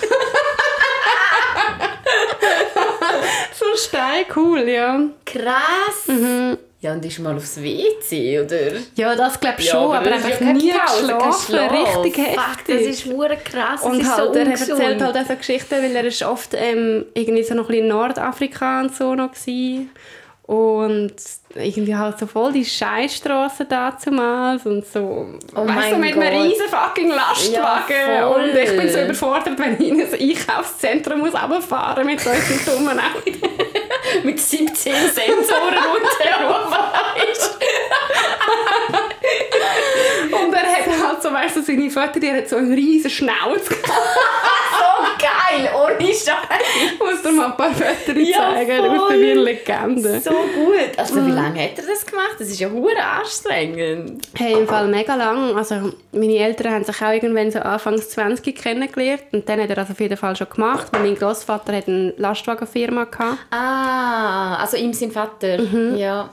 so steil cool, ja. Krass. Mhm. Ja, und ist mal aufs WC, oder? Ja, das glaube ich Ja, schon, aber aber, das ist einfach ja nie geschlafen, Schlaf. richtig Fuck, heftig. das ist hure krass, das und ist halt, so er ungesund. erzählt halt auch so Geschichten, weil er ist oft ähm, irgendwie so noch ein bisschen in Nordafrika und so noch gewesen. Und irgendwie halt so voll die Scheißstraßen damals und so, Oh weißt du, mit einem riesen fucking Lastwagen. Ja, und ich bin so überfordert, wenn ich in ein Einkaufszentrum muss runterfahren mit solchen dummen Autos. *laughs* Mit 17 Sensoren weißt *laughs* *laughs* Und er hat halt so, weißt du, seine Vater, die hat so einen riesen Schnauz gehabt. *laughs* So geil, ohne Scheiß. Muss dir mal ein paar Fotos Ja, zeigen, voll. wie eine Legende. So gut. Also wie lange hat er das gemacht? Das ist ja hure anstrengend. Hey, im Fall mega lang. Also, meine Eltern haben sich auch irgendwann so Anfangs 20 kennengelernt. Und dann hat er das auf jeden Fall schon gemacht. Weil mein Großvater hat eine Lastwagenfirma gehabt. Ah, also ihm sein Vater. Mhm. Ja.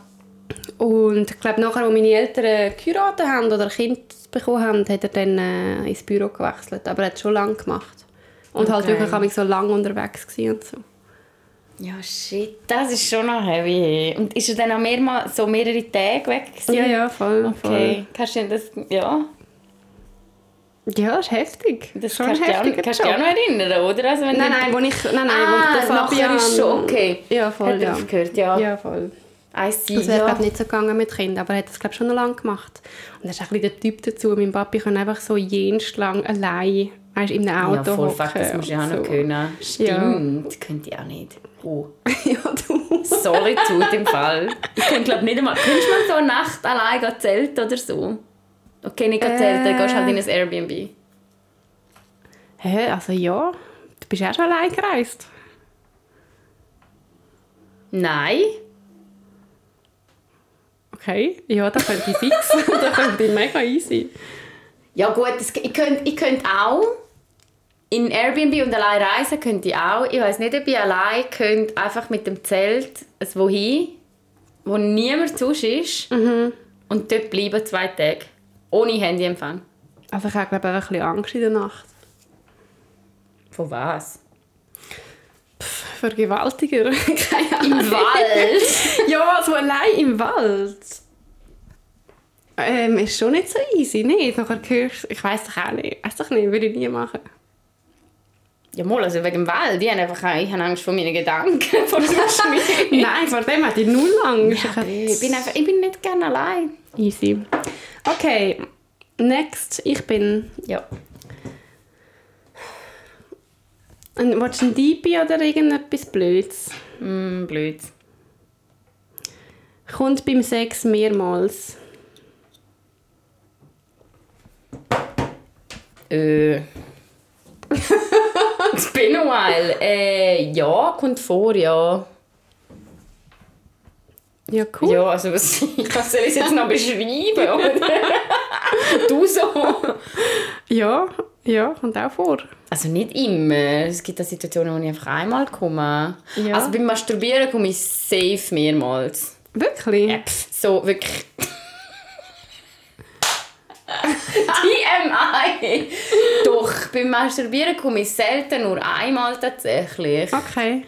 Und ich glaube, nachher, als meine Eltern geheiratet haben oder ein Kind bekommen haben, hat er dann äh, ins Büro gewechselt. Aber er hat es schon lange gemacht. Und halt Okay. wirklich habe ich so lange unterwegs und so. Ja, shit, das ist schon noch heavy. Und ist er dann auch mehrmal, so mehrere Tage weg gewesen? Ja, ja, voll. Okay, kannst du dir das, ja. Ja, das ist heftig. das Schon kannst ein du dich auch, kannst du dich auch noch erinnern, oder? Also wenn Nein, nein, wo ich, nein, nein, ah, wo der Fabian... ist schon okay. Ja, voll, Hat ja. aufgehört, ja. Ja, voll. I see, Das wäre ja. glaub, nicht so gegangen mit Kindern, aber er hat das glaub, schon noch lange gemacht. Und er ist auch ein bisschen der Typ dazu. Mein Papi kann einfach so jenst lang allein Weißt, in einem Ja, Auto voll fuck, das musst du ja auch noch so. können. Stimmt, könnte ich auch nicht. Oh. *laughs* ja, du. Solitude im Fall. Ich könnte glaube nicht einmal... Könntest du mal so eine Nacht allein zelten oder so? Okay, nicht gehen zelten, Äh. gehst halt in ein Airbnb. Hä, also ja. Du bist auch schon allein gereist. Nein. Okay, ja, das könnte ich fix. *laughs* das könnte ich mega easy. Ja gut, das, ich könnte ich könnt auch in Airbnb und allein reisen könnte ich auch. Ich weiß nicht, ob ich allein könnte einfach mit dem Zelt ein wohin, wo niemand sonst ist Mhm. und dort bleiben zwei Tage. Ohne Handyempfang. Also ich habe glaube ich, ein bisschen Angst in der Nacht. Von was? Vergewaltiger. *laughs* Keine Ahnung. Im Wald? *laughs* ja, so allein im Wald. Ähm, ist schon nicht so easy, nicht? Nachher hörst ich weiß doch auch nicht. Weiß doch nicht, würde ich nie machen. ja, mal, also wegen dem Wald. Ich habe einfach ich habe Angst vor meinen Gedanken. *laughs* Vor. Nein, vor dem hatte ich null Angst. Ja, ich, bin einfach, ich bin nicht gerne allein. Easy. Okay, next. Ich bin... Ja. Ein, willst du ein Deepy oder irgendetwas Blödes? Mm, blöd. Kommt beim Sex mehrmals. Äh. *laughs* It's been a while. Äh, ja, kommt vor, ja. Ja, cool. Ja, also was, *laughs* was soll ich jetzt noch beschreiben? Oder? *laughs* du so. Ja, ja, kommt auch vor. Also nicht immer. Es gibt auch Situationen, wo ich einfach einmal komme. Ja. Also beim Masturbieren komme ich safe mehrmals. Wirklich? Ja, pff, so wirklich. *laughs* TMI! Doch, beim Masturbieren komme ich selten nur einmal tatsächlich. Okay.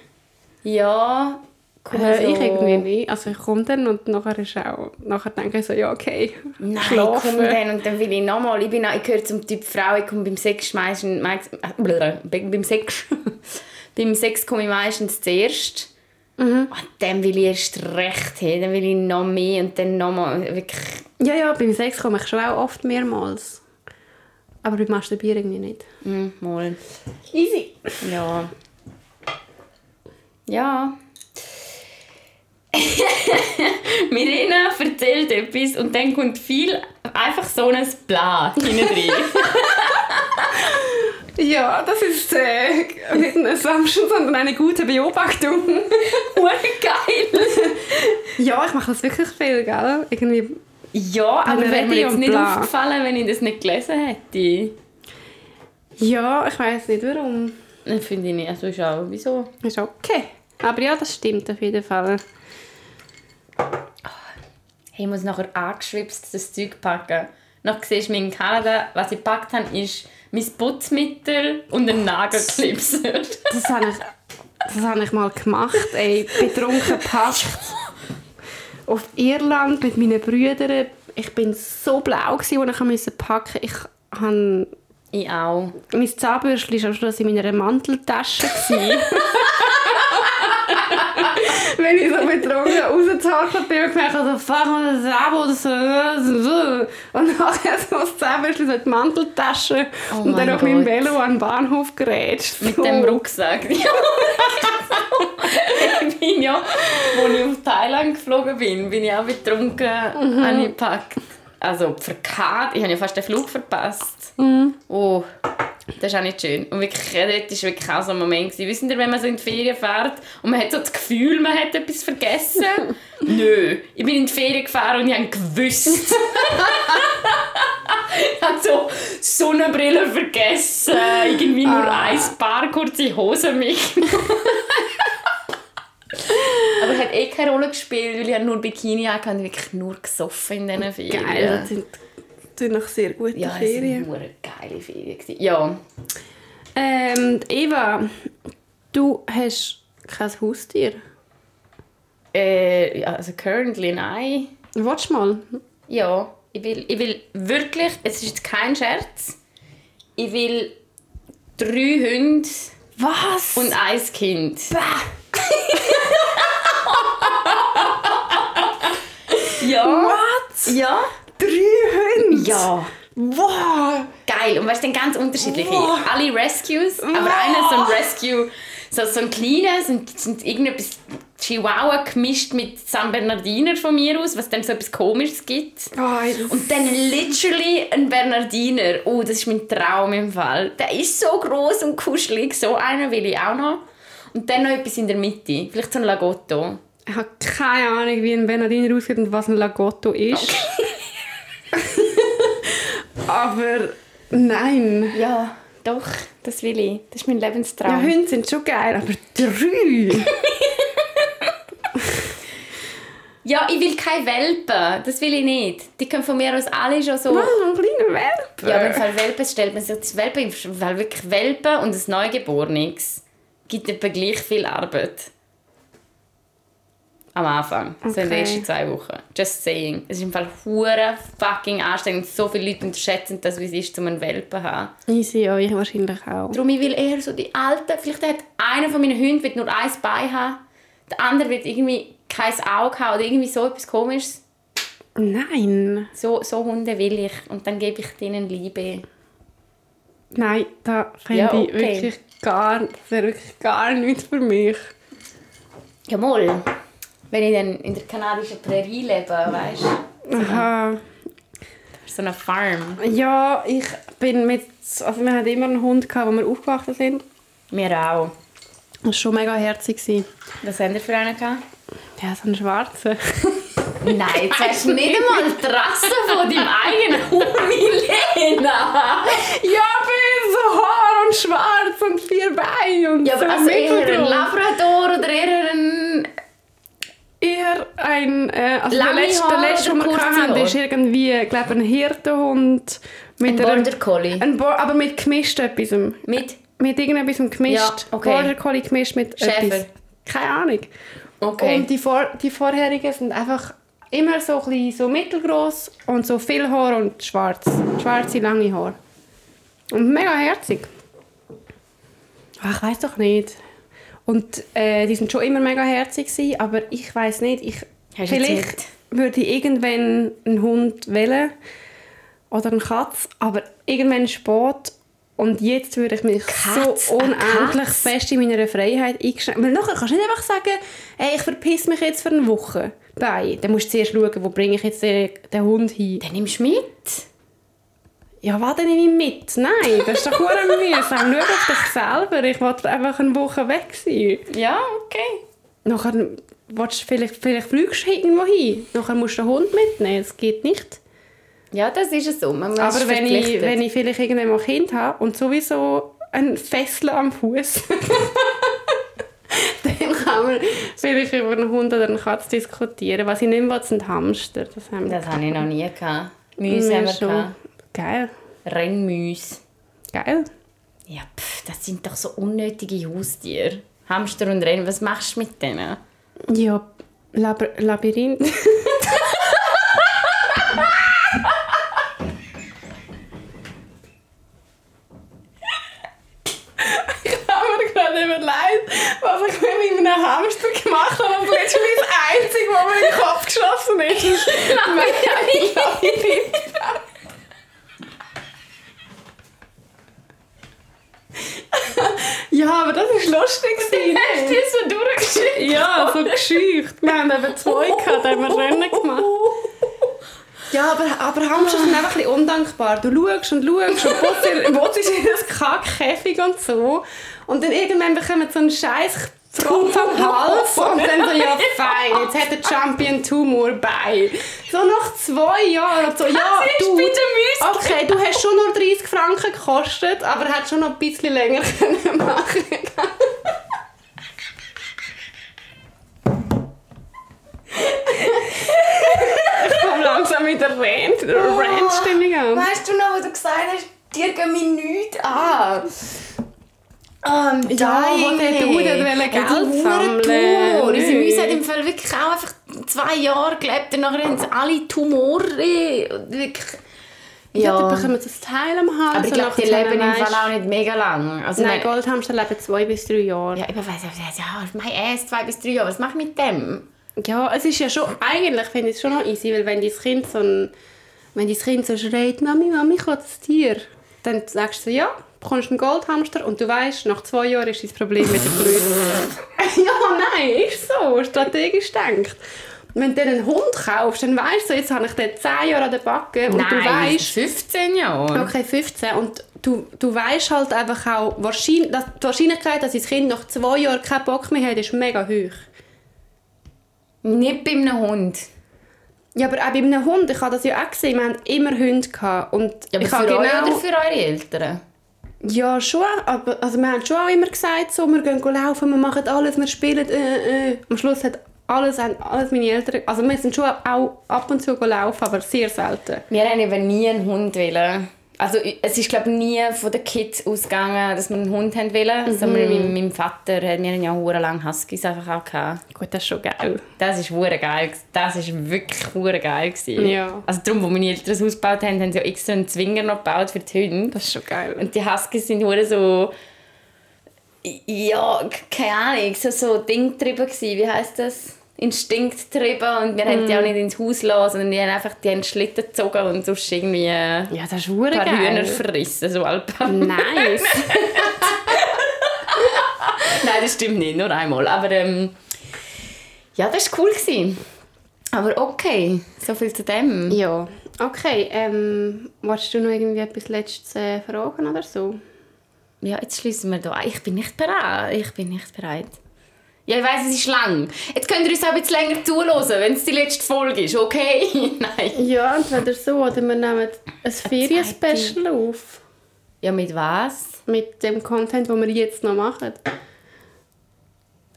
Ja, komme Äh, so. ich irgendwie nicht. Also ich komme dann und nachher ist auch... Nachher denke ich so, ja, okay. Nein, ich komme dann und dann will ich nochmal. Ich, bin auch- ich gehöre zum Typ Frau, ich komme beim Sex meistens... meist- äh, beim Sex... *laughs* beim Sex komme ich meistens zuerst. Mhm. Und dann will ich erst recht haben, dann will ich noch mehr und dann nochmal wirklich... Ja, ja, beim Sex komme ich schon auch oft mehrmals. Aber beim Masturbieren irgendwie nicht. Mm, mal. Easy. Ja. Ja. *laughs* Mirena erzählt etwas und dann kommt viel einfach so ein Blatt hinein. *laughs* Ja, das ist äh, nicht ein Assumption, sondern eine gute Beobachtung. *laughs* Hure geil. ja, ich mache das wirklich viel, gell? Irgendwie... Ja, aber wäre mir Ready jetzt nicht bla. aufgefallen, wenn ich das nicht gelesen hätte. Ja, ich weiß nicht warum. Finde ich nicht. Also ist auch, wieso? Ist okay. Aber ja, das stimmt auf jeden Fall. Hey, ich muss nachher angeschwipst das Zeug packen. Noch siehst du in Kanada, was ich gepackt habe, ist mein Putzmittel und ein Nagelklipser. Das habe ich, das habe ich mal gemacht, ey. Betrunken gepackt. Auf Irland mit meinen Brüdern. Ich bin so blau, gewesen, als ich musste packen Ich habe... ich auch. Mein Zahnbürstchen war am Schluss in meiner Manteltasche. *laughs* Wenn ich so betrunken rausgezogen bin und gemerkt habe, so, fuck, das Zahn oder so. Und nachher so das Zahnbürstchen so in die Manteltasche Oh und dann auf meinem. Velo an den Bahnhof gerätscht. Mit So. dem Rucksack. *laughs* Ich bin ja, als ich auf Thailand geflogen bin, bin ich auch betrunken Mhm. angepackt. Also verkehrt. Ich habe ja fast den Flug verpasst. Mhm. Oh, das ist auch nicht schön. Und wirklich, dort war wirklich auch so ein Moment. Gewesen. Wissen ihr, wenn man so in die Ferien fährt und man hat so das Gefühl, man hat etwas vergessen? *laughs* Nö. Ich bin in die Ferien gefahren und ich habe gewusst. *laughs* ich habe so Sonnenbrille vergessen, irgendwie nur Ah. ein paar kurze Hosen mitgenommen. *laughs* Aber es hat eh keine Rolle gespielt, weil ich nur Bikini hatte und wirklich nur gesoffen in diesen Ferien. Geil, das sind, das sind noch sehr gute Ja, es Ferien. waren hure geile Ferien. Ja. Ähm, Eva, du hast kein Haustier. Äh, ja, also currently nein. Du mal? Ja, ich will, ich will wirklich, es ist jetzt kein Scherz, ich will drei Hunde Was? und ein Kind. *laughs* ja. What? Ja. Drei Hunde? Ja. Wow! Geil. Und weißt du, ganz unterschiedliche. Alle Rescues, aber einer so ein Rescue, so, so ein kleiner, sind, sind irgendetwas Chihuahua gemischt mit San Bernardiner von mir aus, was dann so etwas Komisches gibt. Oh, Und dann literally ein Bernardiner. Oh, das ist mein Traum im Fall. Der ist so groß und kuschelig. So einen will ich auch noch. Und dann noch etwas in der Mitte. Vielleicht so ein Lagotto. ich habe keine Ahnung, wie ein Bernardiner aussieht und was ein Lagotto ist. *laughs* Aber nein. Ja, doch, das will ich. Das ist mein Ja, Lebenstraum. Hunde sind schon geil, aber drei? *laughs* Ja, ich will keine Welpen. Das will ich nicht. Die können von mir aus alle schon so... Oh, ein kleiner Welpe. Ja, aber im Fall Welpen stellt man sich das Welpen, Fall wirklich Welpen und ein Neugeborenes gibt etwa gleich viel Arbeit. Am Anfang, so in den Okay. ersten zwei Wochen. Just saying. Es ist im Fall hure fucking anstrengend. So viele Leute unterschätzen das, wie es ist, um einen Welpen zu haben. Easy, ja, ich wahrscheinlich auch. Darum, ich will eher so die alten. Vielleicht hat einer von meinen Hunden wird nur ein Bein haben. Der andere wird irgendwie kein Auge haben oder irgendwie so etwas komisches. Nein. So, so Hunde will ich. Und dann gebe ich denen Liebe. Nein, da finde Ja, ich okay. wirklich gar, das wäre wirklich gar nichts für mich. Ja, mal. Wenn ich dann in der kanadischen Prärie lebe, weißt du? Aha. So eine Farm. Ja, ich bin mit, also wir hatten immer einen Hund, gehabt, wo wir aufgewachsen sind. Wir auch. Das war schon mega herzig. Was haben wir für einen gehabt? Ja, so einen schwarzen. *laughs* Nein, jetzt hast du *laughs* nicht einmal die Rasse von deinem eigenen Hund, Milena. ja, bin so Haar und schwarz und vier Beine und Ja, aber so also eher ein. Labrador oder eher ein... Ein, äh, also der letzte, der letzte, den wir hatten, ist irgendwie, glaube ein Hirtenhund. Mit Ein einer- Border Collie. Ein Bo aber mit gemischt etwas. Mit? Mit irgendetwas gemischt. Ja, okay. Border Collie gemischt mit Schäfer. etwas. Keine Ahnung. Okay. Und die, vor, die vorherigen sind einfach immer so, ein bisschen so mittelgroß und so viel Haar und schwarz. Schwarze, lange Haar. Und mega herzig. Ach, ich weiß doch nicht. Und äh, die sind schon immer mega herzig gewesen, aber ich weiß nicht, ich Hast vielleicht würde ich irgendwann einen Hund wählen oder eine Katze, aber irgendwann spät und jetzt würde ich mich Katz, so unendlich fest in meiner Freiheit eingeschränkt. Weil nachher kannst du nicht einfach sagen, hey, ich verpiss mich jetzt für eine Woche bei. Dann musst du zuerst schauen, wo bringe ich jetzt den, den Hund hin. Dann nimmst du mit. Ja, warte ich mit? Nein, das ist doch *laughs* verdammt mühsam. Schau auf dich selber. Ich wollte einfach eine Woche weg sein. Ja, okay. Nachher willst vielleicht, vielleicht fliegst du irgendwo hin. Nachher musst du den Hund mitnehmen. Das geht nicht. Ja, das ist es so. Man Aber wenn ich, wenn ich vielleicht irgendwann mal ein Kind habe und sowieso ein Fessel am Fuß, *laughs* dann kann man vielleicht über einen Hund oder eine Katze diskutieren. Was ich nicht will, sind Hamster. Das haben Das habe ich noch nie gehabt. Mäuse haben wir schon. gehabt. Geil. Rennmäuse. Geil. Ja, pff, das sind doch so unnötige Haustiere. Hamster und Rennen, was machst du mit denen? Ja, Lab Labyrinth. ich habe mir gerade überlegt, was ich mit meinem Hamster gemacht habe. Und letztlich das Einzige, was mir in den Kopf geschossen ist, ist *laughs* mein Labyrinth. *laughs* ja, aber das war lustig. gewesen. Hast du das so durchgeschickt? Ja, so gescheucht. Wir haben eben zwei gehabt, haben wir Rennen gemacht. *laughs* Ja, aber, aber Hamster sind einfach ein bisschen undankbar. Du schaust und schaust und willst *laughs* dir- das Kackkäfig und so. Und dann irgendwann bekommen sie so einen scheiß Pfropf am Hals und dann so, ja fein, jetzt hat der Champion Tumor bei. So nach zwei Jahren, so, ja ist du, bei den Müsli. okay, du hast schon nur 30 Franken gekostet, aber hat schon noch ein bisschen länger *laughs* können machen Ich komme langsam mit der Rant- Rant-Stimmung an. Weißt du noch, wo du gesagt hast, dir gehen mich nichts an? Um, Ja, wo der Dude Geld sammeln. Tumor. Unsere Nein. Mäuse hat im Fall wirklich auch einfach zwei Jahre gelebt und nachher haben sie alle Tumore. Und Wirklich. Ja, dann bekommen sie das Teil am Hals. aber ich glaube, die leben im Fall auch nicht mega lang. Also, Nein, mein- Goldhamster leben zwei bis drei Jahre. Ja, ich weiß, ja, mein Ass, zwei bis drei Jahre. Was mache ich mit dem? Ja, es ist ja schon, eigentlich finde ich es schon noch easy, weil wenn dein Kind so ein, wenn dein Kind so schreit, Mami, Mami, ich das Tier. dann sagst du ja, bekommst einen Goldhamster und du weißt, nach zwei Jahren ist dein Problem wieder gelöst. *laughs* ja, nein, ist so, strategisch denkt. Wenn du einen Hund kaufst, dann weißt du, jetzt habe ich den 10 Jahre an der Backe und Nein, du weißt, 15 Jahre. okay, 15 und du, du weißt halt einfach auch, wahrscheinlich, dass die Wahrscheinlichkeit, dass dein Kind nach zwei Jahren keinen Bock mehr hat, ist mega hoch. Nicht bei einem Hund. Ja, aber auch bei einem Hund, ich habe das ja auch gesehen, wir haben immer Hunde gehabt und Ja, aber ich für genau... oder für eure Eltern? Ja, schon. Aber, also wir haben schon auch immer gesagt, so, wir gehen laufen, wir machen alles, wir spielen. Äh, äh. Am Schluss hat alles, haben alles meine Eltern... Also wir sind schon auch ab und zu laufen, aber sehr selten. Wir haben eben nie einen Hund wollen. Also es ist glaube nie von den Kids ausgegangen, dass wir einen Hund haben wollen, sondern mein, mein Vater hat mir ja hure lang Huskies einfach auch gehabt. Gut, das ist schon geil. Das ist hure geil. Das ist wirklich hure geil gewesen. Ja. Also darum, wo meine Eltern das Haus gebaut haben, haben sie ja extra einen Zwinger noch gebaut für die Hunde. Das ist schon geil. Und die Huskies sind hure so ja, keine Ahnung, so, so Ding drüber gewesen. Wie heißt das? Instinkt drüber und wir haben die auch nicht ins Haus lassen, sondern die haben einfach die haben Schlitten gezogen und sonst irgendwie ein Ja, das ist hure paar Hühner geil. verrissen, so Alpen. Nice. *laughs* Nein, das stimmt nicht, nur einmal. Aber ähm, ja, das war cool. Gewesen. Aber okay, so viel zu dem. ja. Okay, ähm, wolltest du noch irgendwie etwas Letztes äh, fragen oder so? Ja, jetzt schließen wir da. Ich bin nicht bereit. Ich bin nicht bereit. Ja, ich weiss, es ist lang. Jetzt könnt ihr uns auch ein bisschen länger zuhören, wenn es die letzte Folge ist, okay? *laughs* Nein. Ja, entweder so oder wir nehmen ein Ferien-Special auf. Ja, mit was? Mit dem Content, den wir jetzt noch machen.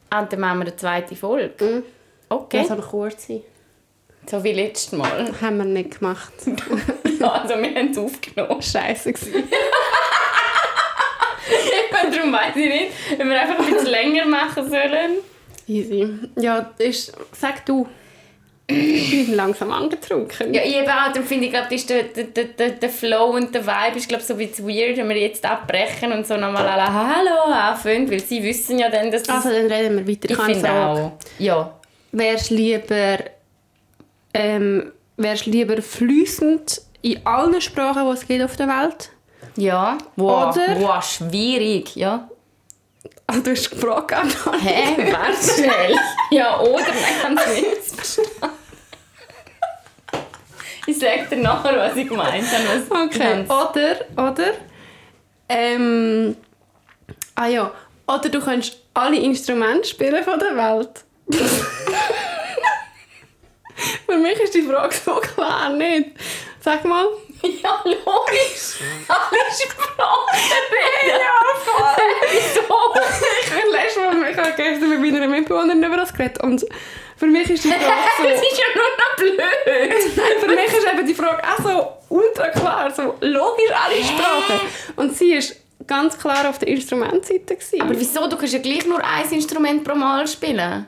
Ah, dann machen wir eine zweite Folge. Mhm. Okay. Das soll kurz sein. so wie letztes Mal. Haben wir nicht gemacht. *laughs* also, wir haben es aufgenommen. Scheiße. *laughs* *laughs* Darum weiss ich nicht, wenn wir einfach ein bisschen länger machen sollen. Easy. Ja, ist, sag du. Ich bin langsam angetrunken. Ja, ich eben auch. Darum finde ich, glaub, ist der, der, der, der Flow und der Vibe ist glaub, so ein bisschen weird, wenn wir jetzt abbrechen und so nochmal alle «Hallo» anfangen, weil sie wissen ja dann, dass das... Also, dann reden wir weiter. ich Keine finde auch. Ja. Wärst lieber, ähm, wärst lieber fließend in allen Sprachen, die es gibt auf der Welt? Ja. Wow, Oder- wow schwierig. Ja. Also, du hast gefragt. Hä? Warte schnell. ja, oder? Nein, kann es nicht. Ich sag dir nachher, was ich gemeint habe. Okay. Oder, oder, ähm, ah ja, oder du kannst alle Instrumente spielen von der Welt. *laughs* Für mich ist die Frage so klar nicht. Sag mal. Ja, logisch. Alle Sprachen reden. Ja, voll. Ich habe *laughs* letztes Mal, ich habe gestern mit meiner Mitbewohnerin über das geredet und für mich ist die *laughs* Frage Das so... ist ja nur noch blöd. Nein, für mich ist eben die Frage auch so ultra klar, so logisch alle Sprachen. Und sie ist ganz klar auf der Instrumentseite. gewesen. Aber wieso? Du kannst ja gleich nur ein Instrument pro Mal spielen.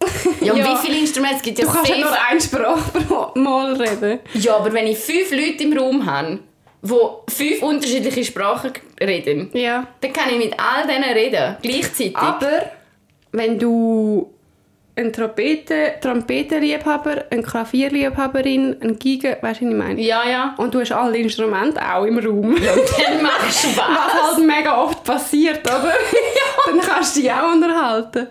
*laughs* Ja, und Ja. wie viele Instrumente? Es gibt ja Du kannst ja nur eine Sprache pro Mal reden. Ja, aber wenn ich fünf Leute im Raum habe, die fünf unterschiedliche Sprachen reden, Ja. dann kann ich mit all denen reden, gleichzeitig. Aber wenn du einen Trompete, Trompetenliebhaber, eine Klavierliebhaberin, eine Giga, weißt du, was ich meine? Ja, ja. Und du hast alle Instrumente auch im Raum. Dann machst du *laughs* Was was. halt mega oft passiert, oder? *laughs* Dann kannst du dich auch unterhalten.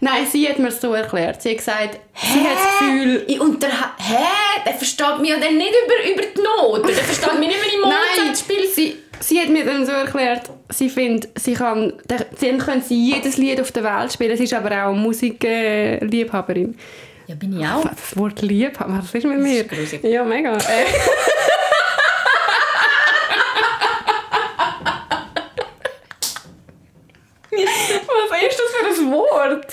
Nein, sie hat mir es so erklärt. Sie hat gesagt, sie hat das Gefühl... Ich unterha Hä? Der versteht mich ja dann nicht über, über die Noten. Der versteht mich nicht, wenn ich *laughs* Nein, Mozart spiele. sie, sie hat mir dann so erklärt, sie findet, sie kann, dann kann sie jedes Lied auf der Welt spielen. Sie ist aber auch Musikliebhaberin. Ja, bin ich auch. Das Wort Liebhaber, was ist mit mir? ist. Ja, mega. *laughs* Äh. Was ist das für ein Wort?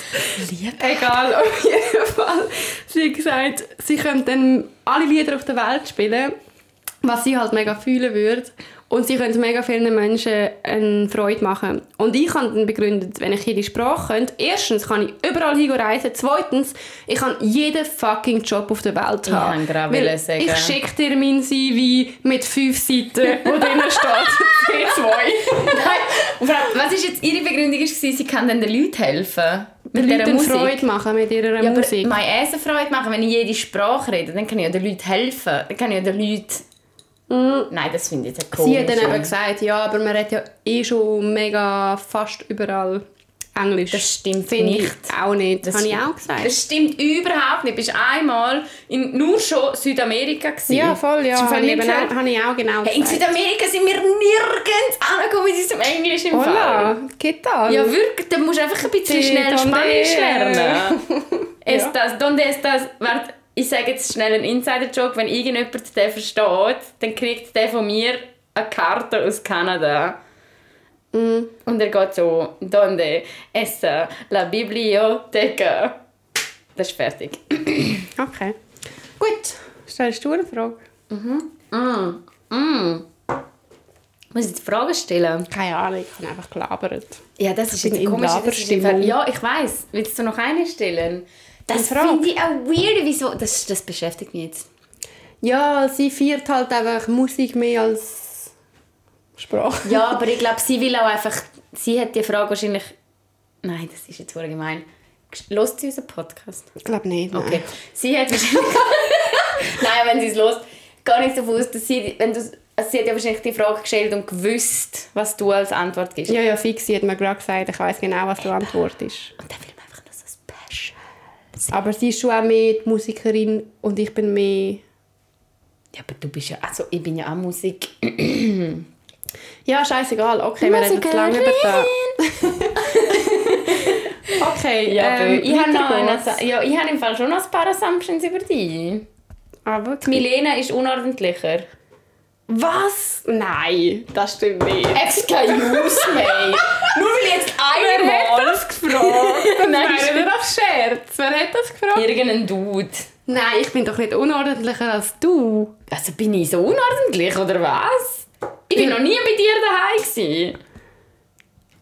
Lieb. Egal, auf jeden Fall. Sie hat gesagt, sie könnte dann alle Lieder auf der Welt spielen, was sie halt mega fühlen würde. Und sie könnte mega vielen Menschen eine Freude machen. Und ich habe dann begründet, wenn ich jede Sprache könnte, erstens kann ich überall hin reisen, zweitens, ich kann jeden fucking Job auf der Welt Ich haben. Weil sagen. Ich schicke dir mein CV mit fünf Seiten, wo drin *laughs* steht C2. Nein. Was ist jetzt ihre Begründung? Ist, sie kann den Leuten helfen. Den Mit Leuten dieser Musik. Freude machen mit ihrer Ja, Musik. meine Essen Freude machen, wenn ich jede Sprache rede, dann kann ich ja den Leuten helfen. Dann kann ich ja den Leuten Nein, das finde ich jetzt komisch. Sie hat dann eben gesagt, ja, aber man redet ja eh schon mega fast überall Englisch. Das stimmt Finde ich nicht. auch nicht. Das Das habe ich auch gesagt. Das stimmt überhaupt nicht. Du bist einmal in nur schon Südamerika gewesen. ja, voll, ja. Das Fall Habe ich, auch, habe ich auch genau Hey, in. Südamerika sind wir nirgends angekommen mit unserem Englisch im Fall. Hola, ¿qué tal? Ja, wirklich. Dann musst du einfach ein bisschen Sí, schnell Spanisch lernen. *laughs* Ja. Estas, donde estas? Warte, ich sage jetzt schnell einen Insider-Joke. Wenn irgendjemand den versteht, dann kriegt der von mir eine Karte aus Kanada. Mm. Und er geht so, donde está la biblioteca? Das ist fertig. Okay. Gut. Stellst du eine Frage? Mm. Mm. Muss ich jetzt Fragen stellen? Keine Ahnung, ich habe einfach gelabert. Ja, das ist bin jetzt komisch. Ist ja, ich weiß. Willst du noch eine stellen? Das finde ich auch weird. Wieso? Das, das beschäftigt mich jetzt. Ja, sie feiert halt einfach Musik mehr als Sprache. Ja, *laughs* aber ich glaube, sie will auch einfach... Sie hat die Frage wahrscheinlich... Nein, das ist jetzt voll gemein. Lost sie unseren Podcast? Ich glaube nicht. nein. Okay. Sie hat wahrscheinlich... *laughs* Nein, wenn sie es lost, gar nicht davon aus, dass sie... Wenn du, also sie hat ja wahrscheinlich die Frage gestellt und gewusst, was du als Antwort gibst. Ja, ja, fix. Sie hat mir gerade gesagt, ich weiß genau, was die Antwort ist. Und dann will man einfach noch so special. Aber sie ist schon auch mehr die Musikerin und ich bin mehr... Ja, aber du bist ja... Also, ich bin ja auch Musik... Ja, scheißegal. Okay, wir reden jetzt lange über das. *laughs* okay, Ja, ähm, ich habe noch eine, ja, ich habe im Fall schon noch ein paar Assumptions über dich. Aber Milena ist unordentlicher. Was? Nein, das stimmt nicht. Excuse me. *laughs* Nur weil jetzt einmal das gefragt *laughs* Nein, nicht auf Scherz. Wer hat das gefragt? Irgendein Dude. Nein, ich bin doch nicht unordentlicher als du. Also bin ich so unordentlich, oder was? Ich bin noch nie bei dir daheim gewesen.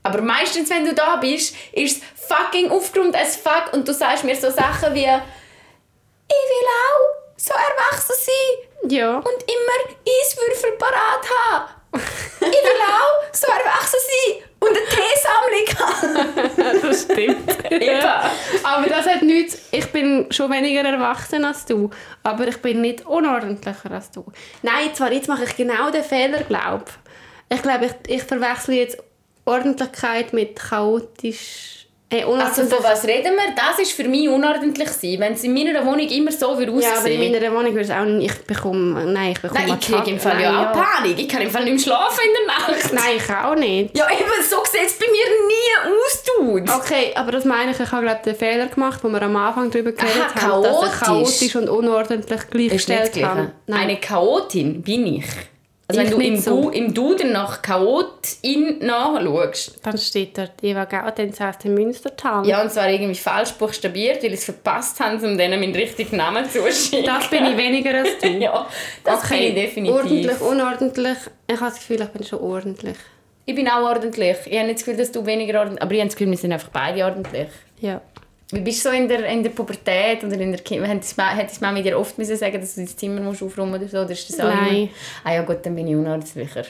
Aber meistens, wenn du da bist, ist es fucking aufgeräumt as fuck und du sagst mir so Sachen wie «Ich will auch so erwachsen sein Ja. und immer Eiswürfel parat haben. *laughs* Ich will auch so erwachsen sein und eine Teesammlung haben.» *laughs* Das stimmt. *laughs* Eben. Aber das hat nichts. Ich bin schon weniger erwachsen als du. Aber ich bin nicht unordentlicher als du. Nein, zwar jetzt mache ich genau den Fehler, glaube ich. glaube, ich, ich verwechsel jetzt Ordentlichkeit mit chaotisch. Äh, Also von was reden wir? Das ist für mich unordentlich sein, wenn es in meiner Wohnung immer so würde ja, aber in aussehen. meiner Wohnung würde es auch nicht. Ich bekomme. Nein, ich bekomme Nein, ich kriege im Fall Nein, ja auch Panik. Ich kann im Fall nicht mehr schlafen in der Nacht. Nein, ich auch nicht. Ja, eben, so sieht es bei mir nie aus, Dude. Okay, aber das meine ich, ich habe glaube den Fehler gemacht, wo wir am Anfang darüber geredet Aha, haben, dass ich chaotisch. chaotisch und unordentlich gleichgestellt habe. Eine Chaotin bin ich. Also Ich wenn du im, so. Du, im Duden nach Chaotin nachschaust, Dann steht dort Eva Gaudenz aus dem Münstertal. ja, und zwar irgendwie falsch buchstabiert, weil ich es verpasst habe, um denen meinen richtigen Namen zu schicken. Das bin ich weniger als du. *laughs* Ja, das bin ich definitiv. Ordentlich, unordentlich. Ich habe das Gefühl, ich bin schon ordentlich. Ich bin auch ordentlich. Ich habe nicht das Gefühl, dass du weniger ordentlich Aber ich habe das Gefühl, wir sind einfach beide ordentlich. Ja. Wie bist du so in der, in der Pubertät oder in der Kind... Hat deine Mama dir oft müssen sagen, dass du dein Zimmer musst aufräumen oder so? Oder ist das Nein. immer- Ah ja gut, dann bin ich unordentlicher.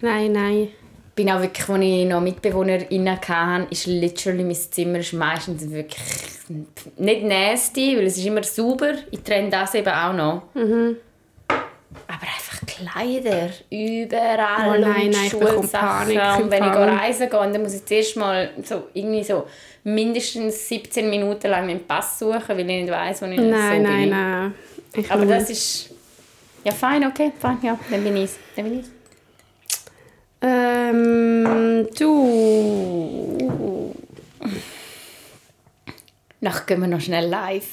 Nein, nein. Ich bin auch wirklich, als ich noch MitbewohnerInnen hatte, ist literally mein Zimmer ist meistens wirklich nicht nasty, weil es ist immer sauber. Ich trenne das eben auch noch. Mhm. Aber einfach Kleider, überall Oh nein, und nein, ich bekomme Schulsachen. Panik Und wenn ich reisen gehe, dann muss ich zuerst mal so, irgendwie so mindestens 17 Minuten lang meinen Pass suchen, weil ich nicht weiss, wo ich Nein, so nein, bin. nein. Ich Aber nur- das ist... Ja, fein, okay, fein, ja, dann bin ich Dann bin ich's. Ähm, du. Nachher gehen wir noch schnell live.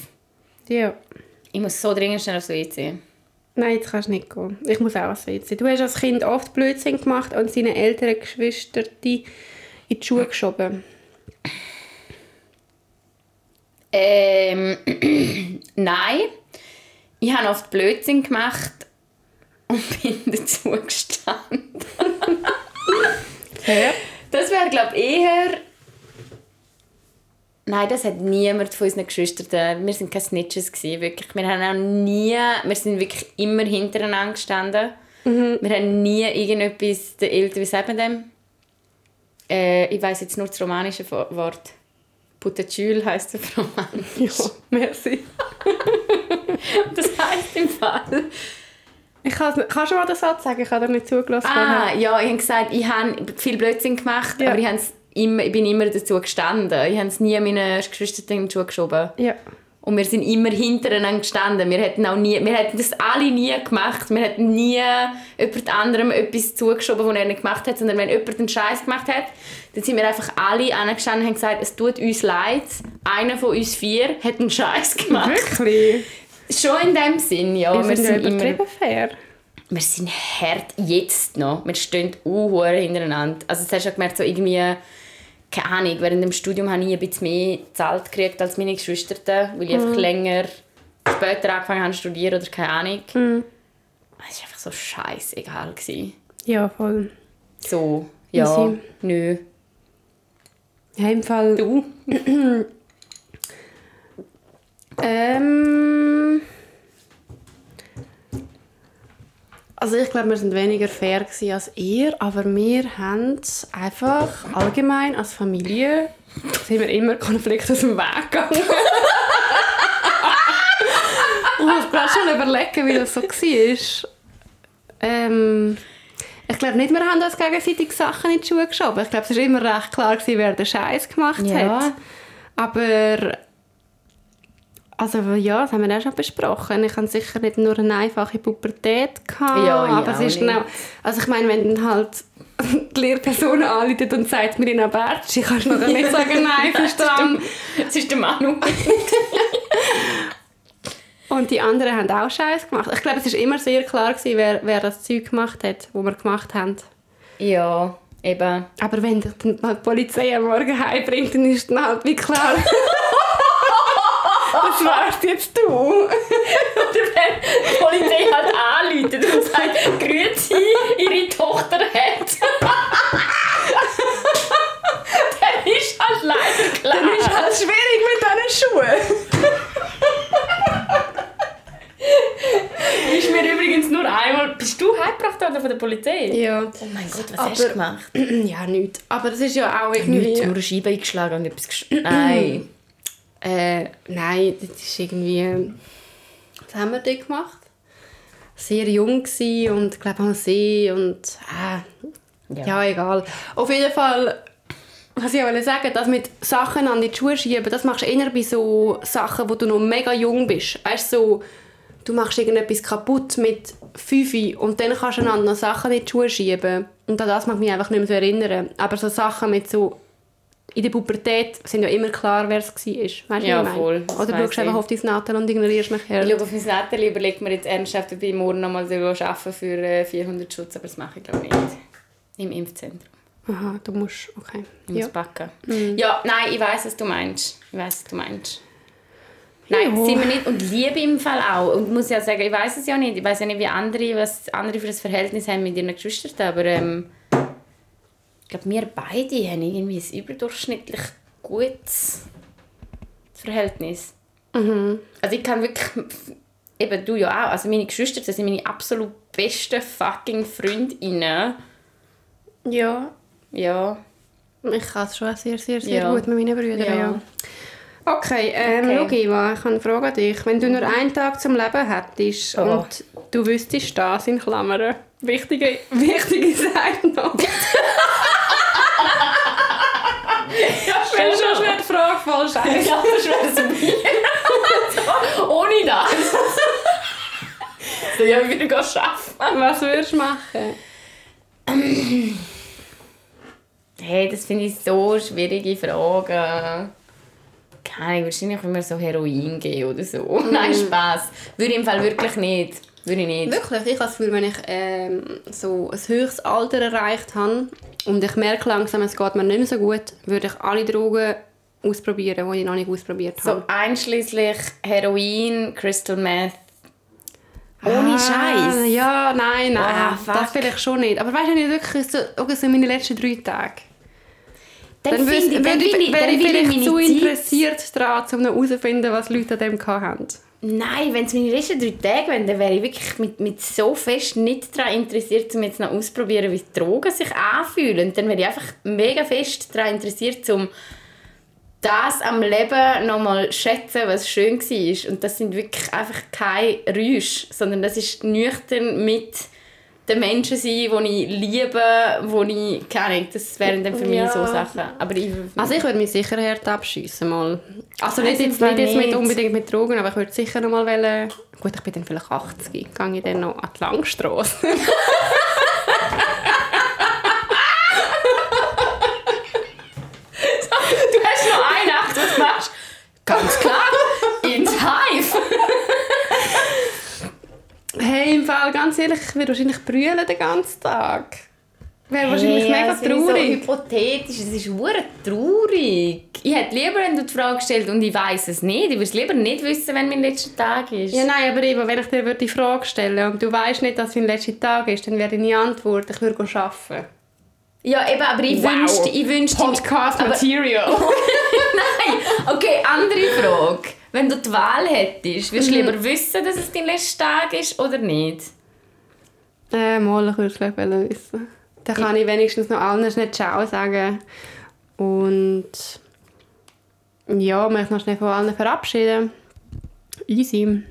Ja. Ich muss so dringend schnell aufs WC. Nein, jetzt kannst du nicht gehen. Ich muss auch ans WC. Du hast als Kind oft Blödsinn gemacht und seine älteren Geschwister in die Schuhe geschoben. Ähm, *clears throat* nein. Ich habe oft Blödsinn gemacht und *laughs* bin dazu gestanden. Ja. Das wäre, glaube ich, eher... Nein, das hat niemand von unseren Geschwistern. Wir sind keine Snitches, gewesen, wirklich. Wir haben auch nie... Wir sind wirklich immer hintereinander gestanden. Wir haben nie irgendetwas... Der Eltern, wie sagt man dem? Äh, ich weiss jetzt nur das romanische Wo- Wort. Putacül heisst es auf Romanisch. *laughs* Ja, merci. *laughs* Das heisst im Fall. Ich kann, kannst du mal den Satz sagen? Ich habe dir nicht zugelassen. Ah, ja, ich habe gesagt, ich habe viel Blödsinn gemacht, Ja. aber ich, hab's immer, ich bin immer dazu gestanden. Ich habe es nie meinen Geschwistern in die Schuhe geschoben. Ja. Und wir sind immer hintereinander gestanden. Wir hätten, auch nie, wir hätten das alle nie gemacht. Wir hätten nie jemand anderem etwas zugeschoben, was er nicht gemacht hat. Sondern wenn jemand einen Scheiß gemacht hat, dann sind wir einfach alle angestanden und haben gesagt, es tut uns leid. Einer von uns vier hat einen Scheiß gemacht. Wirklich? Schon in dem Sinn, ja. Wir wir, sind sind immer, fair. wir sind hart jetzt noch. Wir stehen uh, hintereinander. Also das hast du ja gemerkt, so irgendwie, keine Ahnung, während dem Studium habe ich ein bisschen mehr Zeit gekriegt als meine Geschwister, weil ich einfach länger später angefangen habe zu studieren oder keine Ahnung. Es war einfach so scheißegal. Ja, voll. So, ja, Easy. nö. Ja, im Fall... Du? *clears throat* Ähm... Also ich glaube, wir sind weniger fair als ihr, aber wir haben einfach allgemein als Familie sind wir immer Konflikte aus dem Weg gegangen. ich muss gerade schon überlegen, wie das so war. Ähm, ich glaube nicht, wir haben uns gegenseitig Sachen in die Schuhe geschoben. Ich glaube, es war immer recht klar, wer den Scheiß gemacht Ja. hat. Aber also ja, das haben wir auch schon besprochen. Ich hatte sicher nicht nur eine einfache Pubertät, gehabt, Ja, ich aber es ist genau... Also ich meine, wenn dann halt *laughs* die Lehrperson anruft und sagt mir in einer Bertschi, kannst du nachher nicht *laughs* sagen, nein, verstanden. Das ist der Manu. *laughs* Und die anderen haben auch Scheiß gemacht. Ich glaube, es war immer sehr klar, gewesen, wer, wer das Zeug gemacht hat, das wir gemacht haben. ja, eben. Aber wenn dich die Polizei am Morgen heimbringt, dann ist dann halt wie klar... das *laughs* warst jetzt du. Oder *laughs* wenn die Polizei halt anruft und sagt, Grüezi, ihre Tochter hat. *laughs* Dann ist halt leider klar. Dann ist halt schwierig mit diesen Schuhen. ist mir übrigens nur einmal... Bist du heimgebracht worden von der Polizei? Ja. Oh mein Gott, was Aber- hast du gemacht? *clears throat* Ja, nicht. Aber das ist ja auch irgendwie... Nicht nur eine Scheibe eingeschlagen und etwas gesch... *clears throat* Nein. Äh, nein, das ist irgendwie... Was haben wir dort gemacht? Sehr jung gsi und glaube am See und... Äh, Ja. ja. egal. Auf jeden Fall... Was ich wollte sagen, das mit Sachen an die Schuhe schieben, das machst du eher bei so Sachen, wo du noch mega jung bist. Weißt du, so, du machst irgendetwas kaputt mit 5 und dann kannst du einander noch Sachen in die Schuhe schieben. Und an das mag ich mich einfach nicht mehr so erinnern. Aber so Sachen mit so... In der Pubertät sind ja immer klar, wer es war. Weißt du, Ja, ich meine? voll, Oder weiss schaust einfach auf dein Nattel und ignorierst mich her. Ich schaue auf mein Nathalie, überlegt mir jetzt ernsthaft, ob ich morgen noch mal arbeiten für äh, 400 Schutz, aber das mache ich glaube nicht. Im Impfzentrum. Aha, du musst... Okay. Ich Ja. muss backen. Ja, nein, ich weiß, was du meinst. Ich weiß, was du meinst. Nein, Ja. sind wir nicht. Und Liebe im Fall auch. Und ich muss ja sagen, ich weiß es ja nicht. Ich weiß ja nicht, wie andere, was andere für ein Verhältnis haben mit ihren Geschwistern. Aber ähm, glaube, wir beide haben irgendwie ein überdurchschnittlich gutes Verhältnis. Also ich kann wirklich... Eben, du ja auch. Also meine Geschwister, das sind meine absolut besten fucking Freundinnen. Ja, Ja. ich kann es schon sehr, sehr, sehr Ja. gut mit meinen Brüdern, ja. Ja. Okay, ähm, Okay. Eva, ich habe eine Frage an dich. Wenn du nur einen Tag zum Leben hättest Oh. und du wüsstest das in Klammern, wichtige, *laughs* wichtige Seite noch. *laughs* Wenn schon schwer die Frage voll scheiße. Ja, das wäre mir. so, ohne das. so, ja, ich würde gehen arbeiten. Was würdest du machen? Hey, das finde ich so schwierige Fragen. Keine Ahnung, wahrscheinlich wenn wir so Heroin geben oder so. *laughs* Nein, Spaß. Würde ich im Fall wirklich nicht. Würde ich nicht. Wirklich, ich habe das Gefühl, wenn ich ähm, so ein höchstes Alter erreicht habe und ich merke langsam, es geht mir nicht mehr so gut, würde ich alle Drogen ausprobieren, die ich noch nicht ausprobiert So habe. einschließlich Heroin, Crystal Meth. Ohne Ah, Scheiß. Ja, nein, nein, Ah, das vielleicht schon nicht. Aber weißt du, nicht wirklich so, okay, so meine letzten drei Tage. Dann, Dann, ich, dann wäre ich, wäre ich ich vielleicht zu interessiert daran, um herauszufinden, was Leute an dem haben. Nein, wenn es meine letzten drei Tage wären, dann wäre ich wirklich mit, mit so fest nicht daran interessiert, um jetzt noch auszuprobieren, wie Drogen sich anfühlen. Dann wäre ich einfach mega fest daran interessiert, um das am Leben nochmal schätzen, was schön war. Und das sind wirklich einfach keine Rüsche, sondern das ist nüchtern mit den Menschen sein, die ich liebe, wo ich, keine Ahnung, das wären dann für mich Ja. so Sachen. Aber ich, Also ich würde mich sicher hart abschiessen mal. Also nicht jetzt, nicht jetzt mit, unbedingt mit Drogen, aber ich würde sicher noch mal wollen... Gut, ich bin dann vielleicht 80, gehe ich dann noch an die Langstrasse. *laughs* du hast noch eine Nacht, was machst Ganz klar, ins Hive. Hey, im Fall, ganz ehrlich, ich würde wahrscheinlich brüllen den ganzen Tag. Wäre wahrscheinlich mega das finde ich traurig. So hypothetisch, es ist hure traurig. Ich hätte lieber, wenn du die Frage stellst und ich weiß es nicht. Ich würde es lieber nicht wissen, wenn mein letzter Tag ist. Ja, nein, aber eben, wenn ich dir die Frage stelle und du weißt nicht, dass es dein letzter Tag ist, dann wäre deine Antwort, ich würde arbeiten. Ja, eben, aber ich Wow. wünschte, ich wünschte... Podcast aber- Material. *laughs* Nein, okay, andere Frage. Wenn du die Wahl hättest, würdest du Mhm. lieber wissen, dass es dein letzter Tag ist oder nicht? äh, mal, ich würde es gleich wissen. Dann kann ich wenigstens noch allen nicht Ciao sagen. Und ja, mich noch schnell von allen verabschieden. Easy.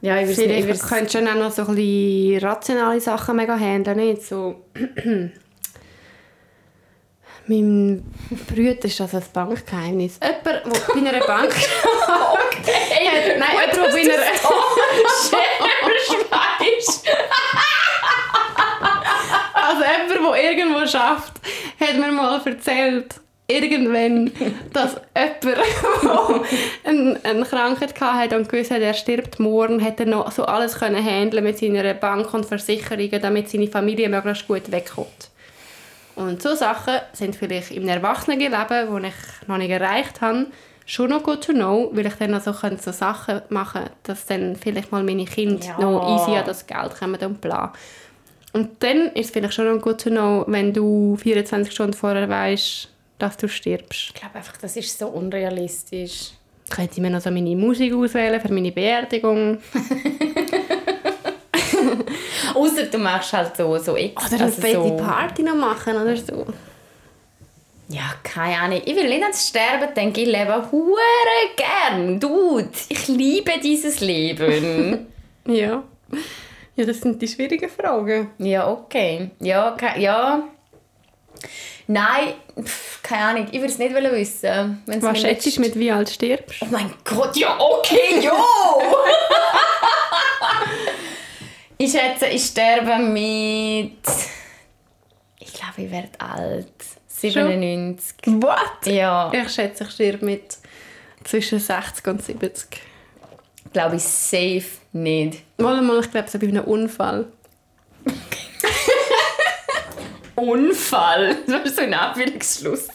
Ja, ich würde Vielleicht könntest du dann auch noch so ein bisschen rationale Sachen mega handeln, nicht so... mein Bruder ist das ein Bankgeheimnis. Jemand, der bei einer Bank... *laughs* *laughs* Hey, Nein, jemand, der bei einer... Schwerschweiß. Also jemand, der irgendwo schafft, hat mir mal erzählt, irgendwann, dass jemand, der eine, eine Krankheit hatte und gewusst hat, er stirbt morgen, er noch so alles können handeln mit seiner Bank und Versicherungen, damit seine Familie möglichst gut wegkommt. Und so Sachen sind vielleicht im Erwachsenenleben, die ich noch nicht erreicht habe, schon noch gut to know, weil ich dann noch so, Sachen machen könnte, dass dann vielleicht mal meine Kinder Ja. noch easy an das Geld kommen und bla. Und dann ist es vielleicht schon noch gut to know, wenn du 24 Stunden vorher weißt, dass du stirbst. Ich glaube einfach, das ist so unrealistisch. Könnte ich mir noch so meine Musik auswählen für meine Beerdigung. *laughs* Außer du machst halt so, so extra. Oder eine also fette so, Party noch machen oder so. Ja, keine Ahnung. Ich will nicht ans Sterben denken. Ich lebe hure gern. Dude, ich liebe dieses Leben. *laughs* Ja. Ja, das sind die schwierigen Fragen. ja, okay. Ja, ja. Nein, pff, keine Ahnung. Ich würde es nicht wissen. Wenn's Was schätzt du mit wie alt stirbst? Oh mein Gott, ja, okay, jo! *laughs* ich schätze, ich sterbe mit... Ich glaube, ich werde alt. 97. What? Ja, Ich schätze, ich stirb mit zwischen 60 und 70. glaube ich safe nicht. Mal mal, ich glaube, so bei einem Unfall. Unfall. Das ist so ein Abwicklungsschluss.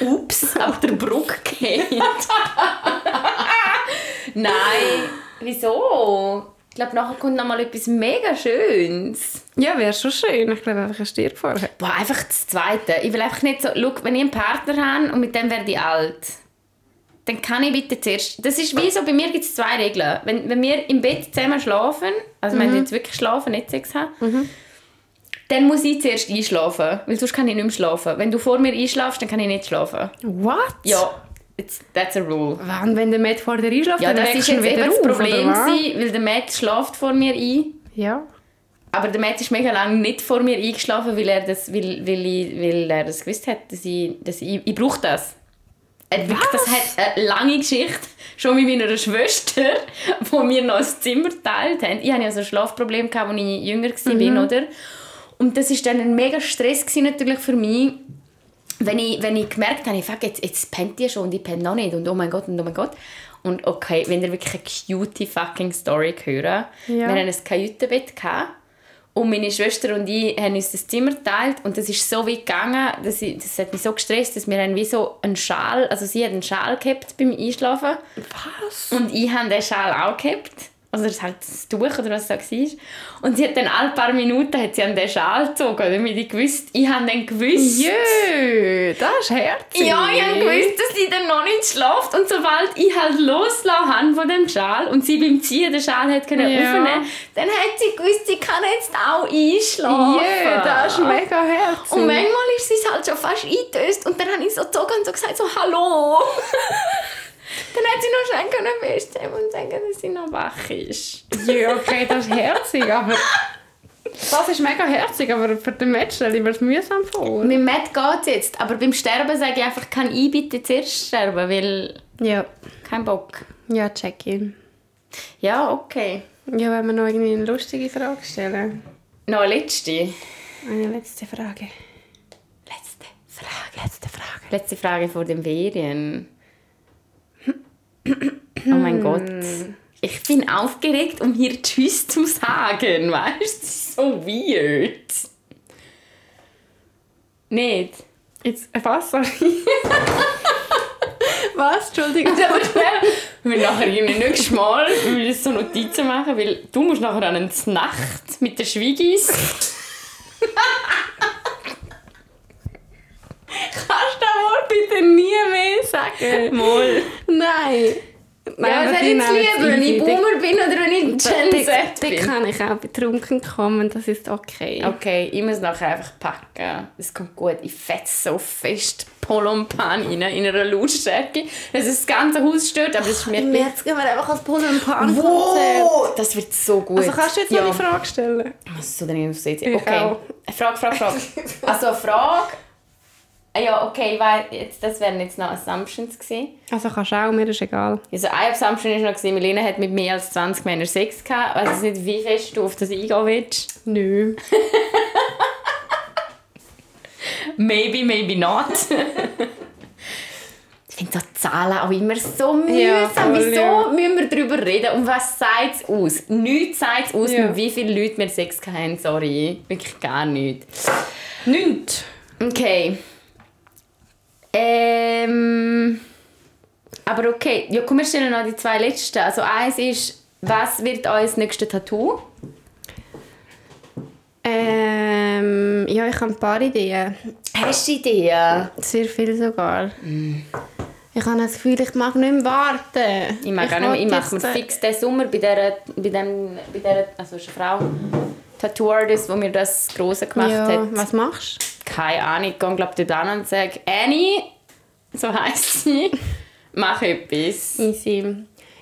Ups, auf der Brücke geht. *laughs* Nein, wieso? Ich glaube, nachher kommt noch mal etwas mega Schönes. Ja, wäre schon schön. Ich glaube einfach, ich stirb vorher. Boah, einfach das Zweite. Ich will einfach nicht so... Schau, wenn ich einen Partner habe und mit dem werde ich alt, dann kann ich bitte zuerst... Das ist wie so, bei mir gibt es zwei Regeln. Wenn, wenn wir im Bett zusammen schlafen, also wenn wir jetzt wirklich schlafen, nicht Sex haben, dann muss ich zuerst einschlafen, weil sonst kann ich nicht mehr schlafen. Wenn du vor mir einschlafst, dann kann ich nicht schlafen. What? Ja, it's, that's a rule. Wann, wenn der Matt vor dir einschläft, Ja, dann das ist jetzt wieder das Problem, was? gewesen, weil der Matt schläft vor mir ein. Ja. Aber der Matt ist mega lange nicht vor mir eingeschlafen, weil er das, weil, weil, ich, weil er das gewusst hat, dass ich, dass ich, ich brauche das. Wirklich, das hat eine lange Geschichte, schon mit meiner Schwester, *laughs* wo wir noch ein Zimmer geteilt haben. Ich hatte ja so ein Schlafproblem, als ich jünger war, oder? Und das war dann ein mega Stress natürlich für mich, wenn ich, wenn ich gemerkt habe, fuck, jetzt, jetzt pennt die schon und ich penne noch nicht und oh mein Gott und oh mein Gott. Und okay, wenn ihr wirklich eine cutie fucking Story hören, wir hatten ein Kajütenbett gehabt und meine Schwester und ich haben uns das Zimmer geteilt und das ist so weit gegangen, dass ich, das hat mich so gestresst, dass wir haben wie so einen Schal, also sie hat einen Schal gehabt beim Einschlafen Was? und ich habe den Schal auch gehabt Also das halt das Tuch oder was das war. Und sie hat dann alle paar Minuten hat sie an den Schal gezogen, damit ich gewusst, ich habe dann gewusst... Jö, das ist herzig. Ja, ich habe gewusst, dass sie dann noch nicht schläft. Und sobald ich halt habe von dem Schal und sie beim Ziehen den Schal hat können Ja. aufnehmen dann hat sie gewusst, sie kann jetzt auch einschlafen. Jö, das ist mega herzig. Und manchmal ist sie es halt schon fast eingetöst und dann habe ich so gezogen und so gesagt, so «Hallo!» *laughs* Dann hat sie noch schnell können feststellen und sagen, dass sie noch wach ist. Ja, okay, das ist herzig, aber... Das ist mega herzig, aber für den Match stelle ich mir das mühsam vor. Mit Matt geht es jetzt, aber beim Sterben sage ich einfach, kann ich bitte zuerst sterben, weil Ja. kein Bock. Ja, check in. Ja, okay. Ja, wenn wir noch irgendwie eine lustige Frage stellen. Noch eine letzte. Eine letzte Frage. Letzte Frage, letzte Frage. Letzte Frage vor den Ferien. Oh mein Gott. Ich bin aufgeregt, um hier Tschüss zu sagen. Weißt du, das ist so weird. Nicht? Jetzt, äh, was? Sorry. *laughs* was? Entschuldigung. *laughs* Aber schnell. Wir nachher irgendwie nächstes Mal wir müssen so Notizen machen, weil du musst nachher an eine Nacht mit den Schwiegis. *laughs* Kannst bitte nie mehr sagen? Mal. Nein. Ja, was jetzt lieber, wenn ich. Boomer bin oder wenn ich Gen Z bin? kann ich auch betrunken kommen, das ist okay. Okay, ich muss nachher einfach packen. Es kommt gut. Ich fetze so fest Polo und Pan rein, in einer Lautstärke, dass es das ganze Haus stört, aber es ist mir Im März gehen wir einfach als Polo und Pan Wow, das wird so gut. Also kannst du jetzt ja. noch eine Frage stellen? Was soll denn? Ich Okay. auch. Frage, Frage, Frage. *laughs* also eine Frage. Ah Ja, okay, weil jetzt, das wären jetzt noch Assumptions gewesen. Also kannst du auch, mir ist egal. Also eine Assumption ist noch gewesen, Melina hat mit mehr als 20 Männern Sex gehabt. Ich weiß nicht, wie fest du auf das eingehen willst. Nö. *laughs* Maybe, maybe not. ich finde so Zahlen auch immer so mühsam. Ja, Wieso ja. müssen wir darüber reden? Und was sagt es aus? Nichts sagt es aus, Ja. mit wie vielen Leuten wir Sex hatten. Sorry. Wirklich gar nichts. Nichts. Okay. Ähm. Aber okay. Ja, komm, wir stellen noch die zwei letzten. Also eins ist, was wird euer nächstes Tattoo? Ähm, ja, ich habe ein paar Ideen. Hast du Ideen? Sehr viel sogar. Ich habe das Gefühl, ich mag nicht mehr warten. Ich mag auch nicht mehr. Ich mache mir äh, fix den Sommer bei dieser, bei dem, bei dieser also ist eine Frau, Tattoo-Artist, die mir das Grosse gemacht ja, hat. Was machst Keine Ahnung, ich gehe glaube dort an und sage, Annie, so heisst sie, *laughs* mach etwas. du? Easy.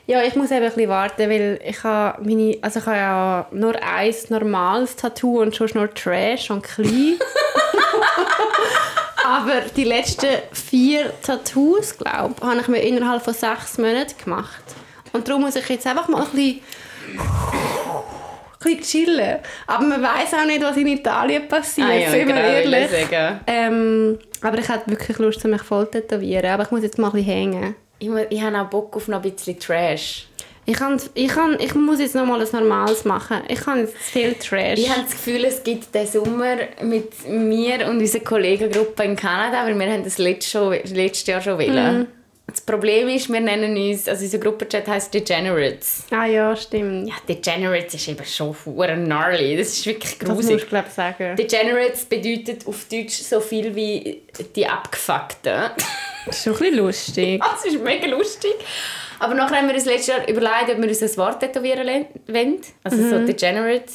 Ja, ich muss eben ein bisschen warten, weil ich habe, meine, also ich habe ja nur ein normales Tattoo und schon nur Trash und klein. *laughs* Aber die letzten vier Tattoos, glaube ich, habe ich mir innerhalb von sechs Monaten gemacht. Und darum muss ich jetzt einfach mal ein bisschen, bisschen chillen. Aber man weiß auch nicht, was in Italien passiert, Ah ja, sind wir genau, ehrlich. ich sagen. Ähm, aber ich hätte wirklich Lust, mich voll zu tätowieren. Aber ich muss jetzt mal ein bisschen hängen. Ich, mu- ich habe auch Bock auf noch ein bisschen Trash. Ich, kann, ich, kann, ich muss jetzt noch mal etwas Normales machen. Ich kann jetzt viel Trash. Ich habe das Gefühl, es gibt den Sommer mit mir und unserer Kollegengruppe in Kanada, weil wir haben das letztes, schon, letztes Jahr schon wollen. Das Problem ist, wir nennen uns, also unser Gruppenchat heisst Degenerates. ah ja, stimmt. Ja, Degenerates ist eben schon verdammt gnarly. Das ist wirklich das musst grusig. du, glaube ich, sagen. Degenerates bedeutet auf Deutsch so viel wie die Abgefuckten. Das ist schon ein bisschen lustig. *laughs* das ist mega lustig. Aber nachher haben wir uns letztes Jahr überlegt, ob wir uns ein Wort tätowieren le- wollen. Also so Degenerate.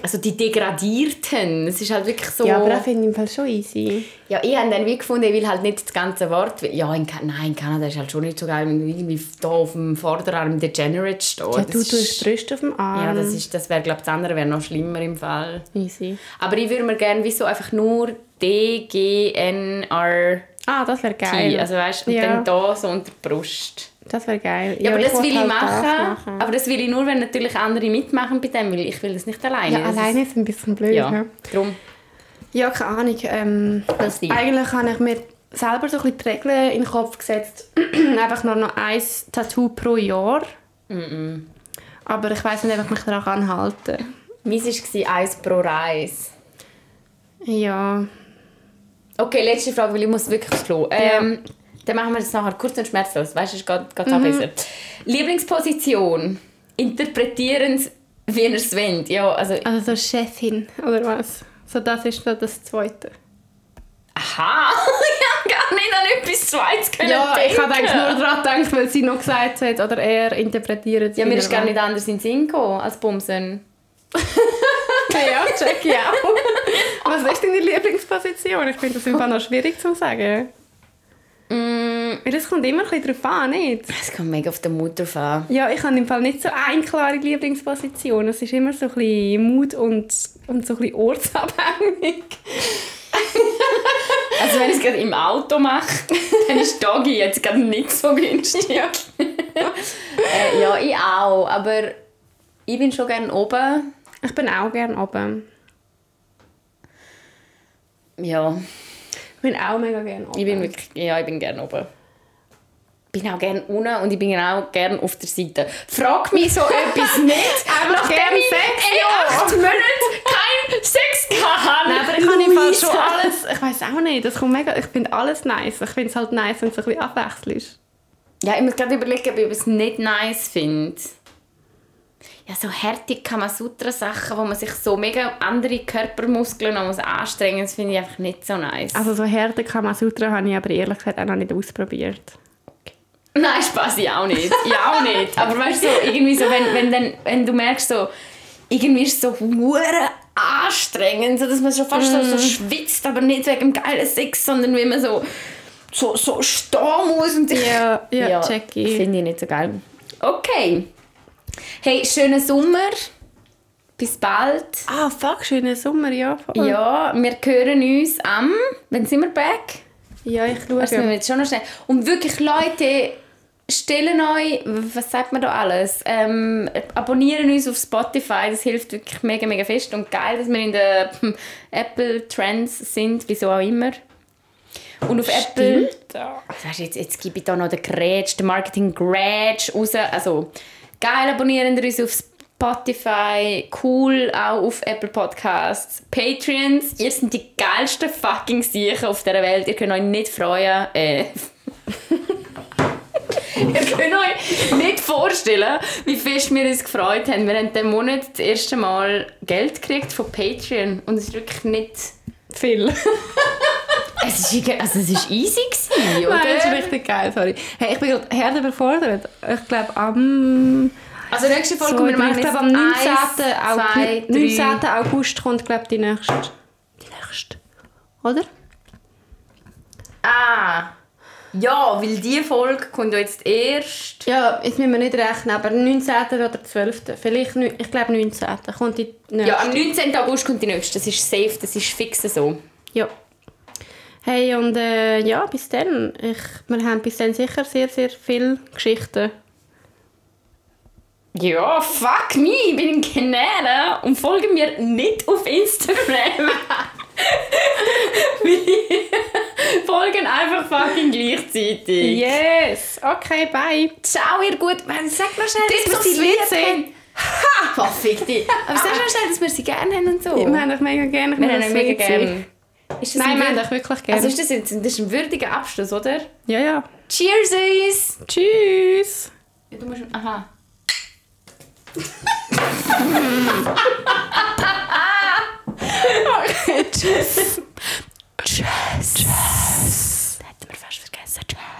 Also die Degradierten. Es ist halt wirklich so... Ja, aber das finde ich im Fall schon easy. Ja, ich habe dann wie gefunden, ich will halt nicht das ganze Wort. Ja, in, nein, in Kanada ist halt schon nicht so geil, wenn du irgendwie da auf dem Vorderarm Degenerate steht. Ja, du ist- tust Brüste auf dem Arm. Ja, das, ist, das wäre, glaube ich, das andere wäre noch schlimmer im Fall. Easy. Aber ich würde mir gerne wie so einfach nur D, G, N, R, Ah, das wäre T. geil. Also weißt du, und Ja. dann da so unter die Brust. Das wäre geil. Ja, aber das will ich halt machen, das machen. Aber das will ich nur, wenn natürlich andere mitmachen bei dem, weil ich will das nicht alleine. Ja, Das alleine ist ein bisschen blöd. Ja, ja, darum. ja keine Ahnung. Ähm, eigentlich habe ich mir selber so ein bisschen die Regeln in den Kopf gesetzt. *clears throat* einfach nur noch ein Tattoo pro Jahr. Aber ich weiß nicht, ob ich mich daran halten kann. Meins war eins pro Reis. Ja. Okay, letzte Frage, weil ich muss wirklich Klo. Ähm, Dann machen wir das nachher kurz und schmerzlos. Weißt du, es geht, geht auch besser. Lieblingsposition? interpretieren es, wie ihr es wollt. Ja, also, Also so Chefin, oder was? So das ist so das Zweite. aha, *laughs* ich habe gar nicht an etwas Zweites können Ja, ich habe denken. eigentlich nur daran gedacht, weil sie noch gesagt hat, oder er interpretiert. Ja, mir ist gar nicht anders in den Sinn gekommen als Bumsen. *laughs* Ja, check ich auch. *laughs* Was ist deine Lieblingsposition? Ich finde das Fall noch schwierig zu sagen. Mm, es kommt immer ein bisschen drauf an, nicht? es kommt mega auf den Mut drauf an. Ja, ich habe im Fall nicht so eine klare Lieblingsposition. Es ist immer so ein bisschen Mut und, und so ein bisschen ortsabhängig. *laughs* Also wenn ich es gerade im Auto mache, dann ist Doggy jetzt gerade nicht so günstig. Ja. *laughs* äh, ja, ich auch, aber ich bin schon gerne oben. Ich bin auch gerne oben. Ja, bin auch mega gerne oben. ich bin wirklich, ja, ich bin gerne oben. Ich bin auch gerne unten und ich bin auch gerne auf der Seite. Frag mich so *laughs* etwas nicht, nachdem ich in acht Monaten keinen Sex hatte. Nein, aber ich habe im Fall schon alles, ich weiß auch nicht, das kommt mega, ich finde alles nice. Ich finde es halt nice, wenn es ein bisschen abwechselnd Ja, ich muss gerade überlegen, ob ich es nicht nice finde. Ja, so harte Kamasutra-Sachen, wo man sich so mega andere Körpermuskeln noch muss anstrengen muss, das finde ich einfach nicht so nice. Also so Härte Kamasutra habe ich aber ehrlich gesagt auch noch nicht ausprobiert. Nein, Spaß, ich auch nicht. Ich auch nicht. Aber weißt du, so, irgendwie so, wenn, wenn, dann, wenn du merkst, so, irgendwie ist es so hure anstrengend, so, dass man schon fast so, so schwitzt, aber nicht wegen dem geilen Sex, sondern wenn man so, so, so stehen muss und sich... Ja, ja, check ich. Finde ich nicht so geil. Okay. Hey, schönen Sommer. Bis bald. Ah, fuck, schöner Sommer, ja. Voll. Ja, wir hören uns am... Wann sind wir back? ja ich schaue. Müssen wir jetzt schon noch schnell. Und wirklich, Leute, stellen euch, was sagt man da alles? Ähm, abonnieren uns auf Spotify, das hilft wirklich mega, mega fest. Und geil, dass wir in den hm, Apple Trends sind, wieso auch immer. Und auf Apple. Ja. Weißt du, jetzt, jetzt gebe ich da noch den Grätsch, den Marketing Grätsch raus. Also, geil, abonnieren wir uns auf Spotify, cool, auch auf Apple Podcasts, Patreons. Ihr seid die geilsten fucking Siechen auf dieser Welt. Ihr könnt euch nicht freuen. Äh, *laughs* Ihr könnt euch nicht vorstellen, wie fest wir uns gefreut haben. Wir haben diesen Monat das erste Mal Geld gekriegt von Patreon. Und es ist wirklich nicht... Viel. *laughs* Es ist, irgendwie- also es ist easy gewesen, oder? Nein, das ist richtig geil, sorry. Hey, ich bin gerade hart überfordert. Ich glaube, am... Also nächste Folge, So, wir machen ich glaube, am jetzt 19. eins, zwei, August, drei. 19. August kommt, glaube die nächste. Die nächste. Oder? Ah, ja, weil diese Folge kommt ja jetzt erst... Ja, jetzt müssen wir nicht rechnen, aber 19. oder 12. Vielleicht, ich glaube 19. kommt die nächste. Ja, am 19. August kommt die nächste. Das ist safe, das ist fix so. Ja. Hey, und äh, ja, bis dann. Ich, wir haben bis dann sicher sehr, sehr viele Geschichten. Ja, fuck me, ich bin in Kanäle und folge mir nicht auf Instagram. *laughs* Die folgen einfach fucking gleichzeitig. Yes! Okay, bye. Ciao, ihr gut. Sag noch schnell, dass wir sie lieb WC. haben. Ha! Was fick dich. Aber sag noch schnell, dass wir sie gerne haben und so. Wir haben euch mega gerne. Wir haben ihn mega gerne nein, wir haben dich wirklich gerne. Also ist das, das ist ein würdiger Abschluss, oder? Ja, ja. Cheers! Tschüss! Ja, du musst... Aha. *laughs* okay, tschüss. Tschüss. Tschüss. Hätten wir fast vergessen. Tschüss.